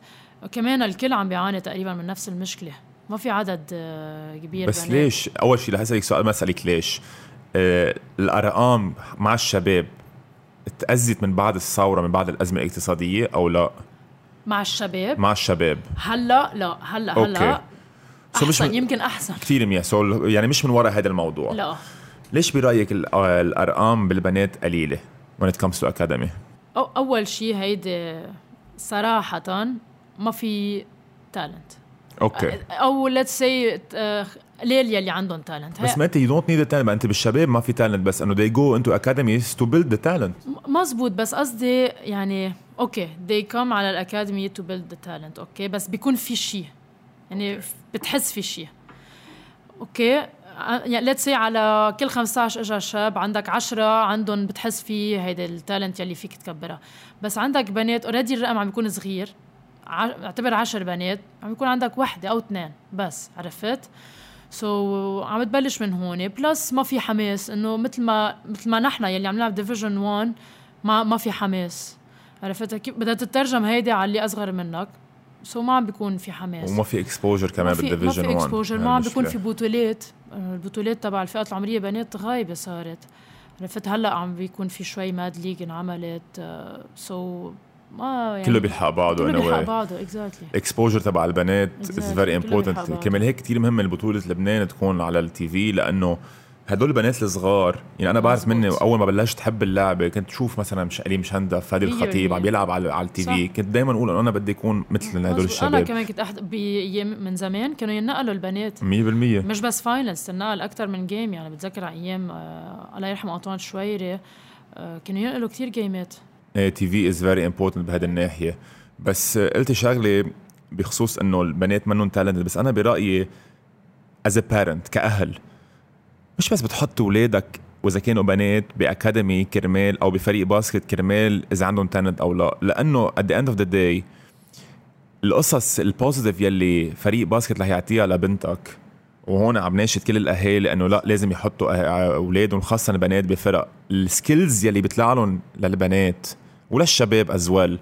كمان الكل عم بيعاني تقريبا من نفس المشكلة. ما في عدد آه، كبير
بس بنات. ليش؟ أول شيء أسألك سؤال ما أسألك ليش. آه الأرقام مع الشباب تأذت من بعد الثورة من بعد الأزمة الاقتصادية أو لا؟
مع الشباب؟
مع الشباب.
هلأ لا هلأ هلأ أحسن مش من... يمكن أحسن.
كثير منيح so يعني مش من وراء هذا الموضوع.
لا.
ليش برأيك الأرقام بالبنات قليلة when it comes to academy
أو أول شيء هيدي صراحة ما في talent
okay.
أو let's say قليل يلي عندهم talent
بس ما انت you don't need talent أنت بالشباب ما في talent بس إنه they go into academies to build the talent.
مزبوط بس قصدي يعني okay they come على ال academy to build the talent okay بس بيكون في شيء. يعني بتحس في شيء. okay يعني let's say على كل 15 اجى شاب عندك 10 عندهم بتحس في هيدي ال talent يلي فيك تكبرها. بس عندك بنات already الرقم عم يكون صغير. اعتبر عشر بنات عم يكون عندك وحدة أو اثنين بس عرفت؟ so, عم تبلش من هون. plus ما في حماس إنه مثل ما مثل ما نحن يلي عم نلعب division 1 ما ما في حماس. عرفت؟ كيف بدها تترجم هيدي على اللي أصغر منك. so ما عم بيكون في حماس.
وما في exposure كمان بال division 1
ما في exposure ما عم بيكون في بطولات البطولات تبع الفئات العمرية بنات غايبة صارت. عرفت؟ هلأ عم بيكون في شوي mad league انعملت. so uh, so
ما يعني كله بيلحق بعضه
كله بيلحق بعضه exactly
exposure تبع البنات is very important كمان هيك كثير مهم البطولة لبنان تكون على ال TV لأنه هدول البنات الصغار يعني أنا بعرف مني أول ما بلشت حب اللعبة كنت شوف مثلا مش علي مشندة فادي الخطيب عم يلعب على على ال TV. كنت دائما أقول أنا بدي أكون مثل هدول الشباب
أنا كمان كنت أحد من زمان كانوا ينقلوا البنات. 100% مش بس finals تنقل أكثر من game يعني بتذكر أيام آه الله يرحمه أنطوان شويري آه كانوا ينقلوا كثير game
ات TV is very important بهذه الناحية. بس قلت شغلة بخصوص إنه البنات منهم talent بس أنا برأيي as parent كأهل مش بس بتحط اولادك وإذا كانوا بنات ب academy كرمال أو بفريق basket كرمال إذا عندهم talent أو لا. لأنه at the end of the day القصص ال positive يلي فريق basket رح يعطيها لبنتك وهون عم ناشد كل الأهالي انه لا لازم يحطوا أولادهم خاصة البنات بفرق. ال skills يلي بيطلع لهم للبنات وللشباب as well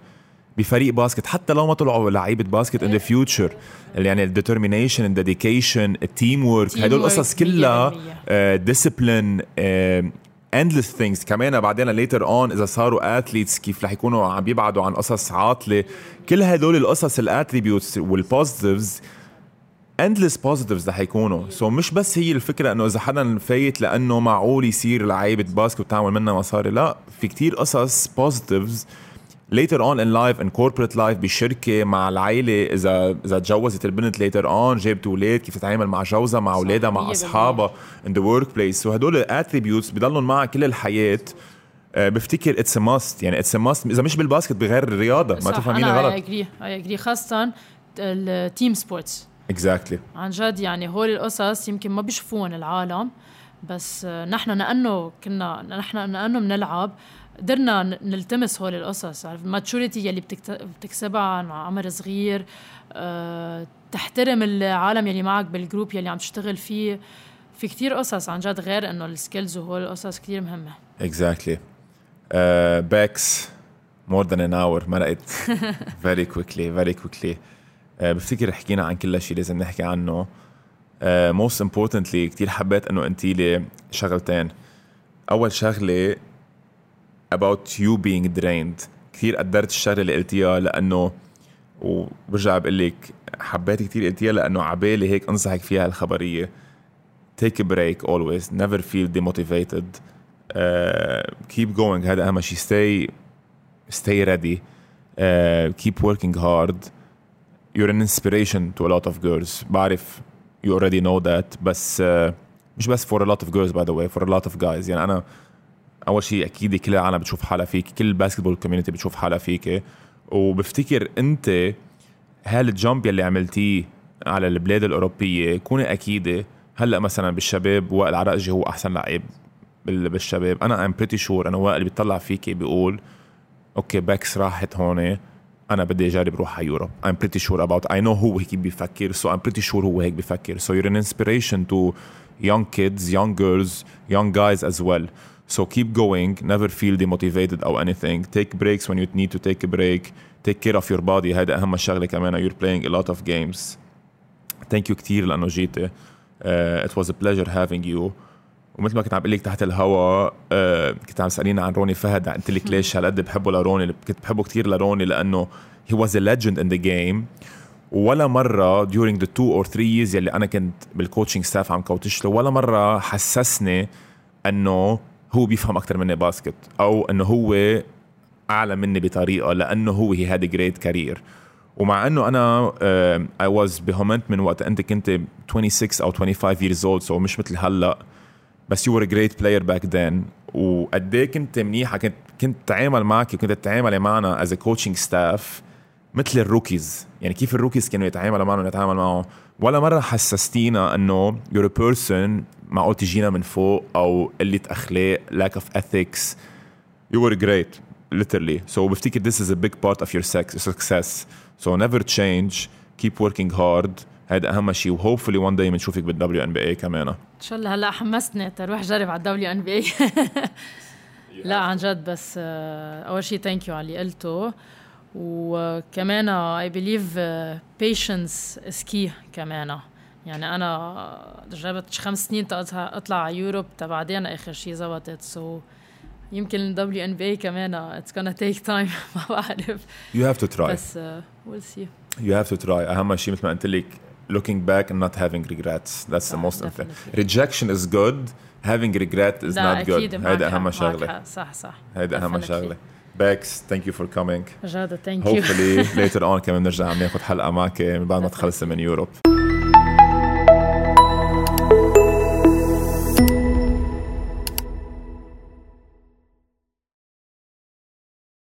بفريق basket حتى لو ما طلعوا لعيبة basket in the future يعني ال determination ال dedication ال teamwork هدول القصص كلها discipline endless things. كمان بعدين later on إذا صاروا athletes كيف رح يكونوا عم بيبعدوا عن قصص عاطلة. كل هدول القصص ال attributes وال positives endless positives رح يكونوا. so مش بس هي الفكرة إنه إذا حدا فايت لأنه معقول يصير لعيبة basket وتعمل منها مصاري. لا في كتير قصص positives later on in life in corporate life بالشركة مع العائله إذا إذا تجوزت البنت later on جابت أولاد كيف تتعامل مع جوزها مع أولادها مع أصحابها in the workplace. so هدول attributes بضلهم معها كل الحياة. آه، بفتكر it's must يعني it's must إذا مش بال basket بغير الرياضة. ما تفهميني غلط.
اي agree I agree خاصة ال team
sports exactly.
عن جد يعني هول القصص يمكن ما بيشوفوهم العالم بس نحن لأنه كنا نحن لأنه بنلعب قدرنا نلتمس هول القصص. ال maturity يلي بتكسبها عن عمر صغير أه تحترم العالم يلي معك بال group يلي عم تشتغل فيه. في كتير قصص عن جد غير إنه ال skills وهول القصص كتير مهمة.
Exactly. باكس more than an hour مرقت. very quickly very quickly بفتكر حكينا عن كل شيء لازم نحكي عنه. most importantly كثير حبيت إنه انت لي شغلتين. أول شغلة about you being drained. كثير قدرت الشغلة اللي قلتيها لأنه وبرجع بقول لك حبيت كثير قلتيها لأنه عبالي هيك أنصحك فيها الخبرية. Break always. Never feel demotivated. uh, keep going. هذا أهم شيء stay ready. uh, keep working hard. You're an inspiration to a lot of girls. بعرف you already know that بس uh, مش بس for a lot of girls by the way for a lot of guys. يعني أنا أول شيء أكيد كل العالم بتشوف حالها فيك كل ال basketball community بتشوف حالها فيك. وبفتكر أنت هال jump يلي عملتيه على البلاد الأوروبية كوني اكيده هلأ مثلا بالشباب وائل عرقجي هو أحسن لعيب بالشباب. أنا I'm pretty sure أنا وائل بيطلع فيك بيقول okay باكس راحت هون. انا بدي اجرب روح على يوروب I'm pretty sure about I know هو هيك بيفكر so I'm pretty sure هو هيك بيفكر so you're an inspiration to young kids young girls young guys as well So keep going, never feel demotivated or anything. Take breaks when you need to take a break. Take care of your body. هذا أهم شغلة كمان. You're playing a lot of games. Thank you كثير لأنه جيتي. Uh, it was a pleasure having you. ومثل ما كنت عم بقول لك تحت الهواء uh, كنت عم تساليني عن روني فهد قلت لك ليش هالقد بحبه لروني؟ كنت بحبه كثير لروني لأنه he was a legend in the game. ولا مرة during the two or three years يلي أنا كنت بال coaching staff عم coach له ولا مرة حسسني أنه هو بيفهم أكثر مني basket أو إنه هو أعلى مني بطريقة لأنه هو he had great career ومع إنه أنا I was بهومنتمن من وقت أنت كنت 26 أو 25 years old so مش مثل هلأ. بس you were great player back then وقد إيه كنت منيحة كنت كنت تعامل معك وكنت تتعاملي معنا as coaching staff مثل ال rookies. يعني كيف ال rookies كانوا يتعاملوا معنا ونتعامل معهم؟ ولا مرة حسستينا إنه you're person معقول تجينا من فوق أو قلة أخلاق lack of ethics. You were great literally. So بفتكر this is a big part of your success. So never change. Keep working hard. هذا أهم شيء و hopefully one day بنشوفك بال WNBA كمان. إن
شاء الله هلا حمستني تروح جرب على ال WNBA لا عن جد بس أول شيء thank you على اللي قلته. وكمان I believe patience is key كمان. يعني أنا جربت خمس سنين اطلع على يوروب بعدين آخر شيء زبطت. so يمكن ال WNBA كمان it's gonna take time ما بعرف.
you have to try
بس we'll see
you have to try أهم شيء مثل ما قلت لك looking back and not having regrets that's the most important rejection is good having regret is not good هيدا اهم شغله
صح صح
هيدا اهم شغله باكس ثانك يو فور كومينج
جاده ثانك يو
hopefully later on كمان نرجع ناخذ حلقه معك من بعد ما تخلصي من يوروب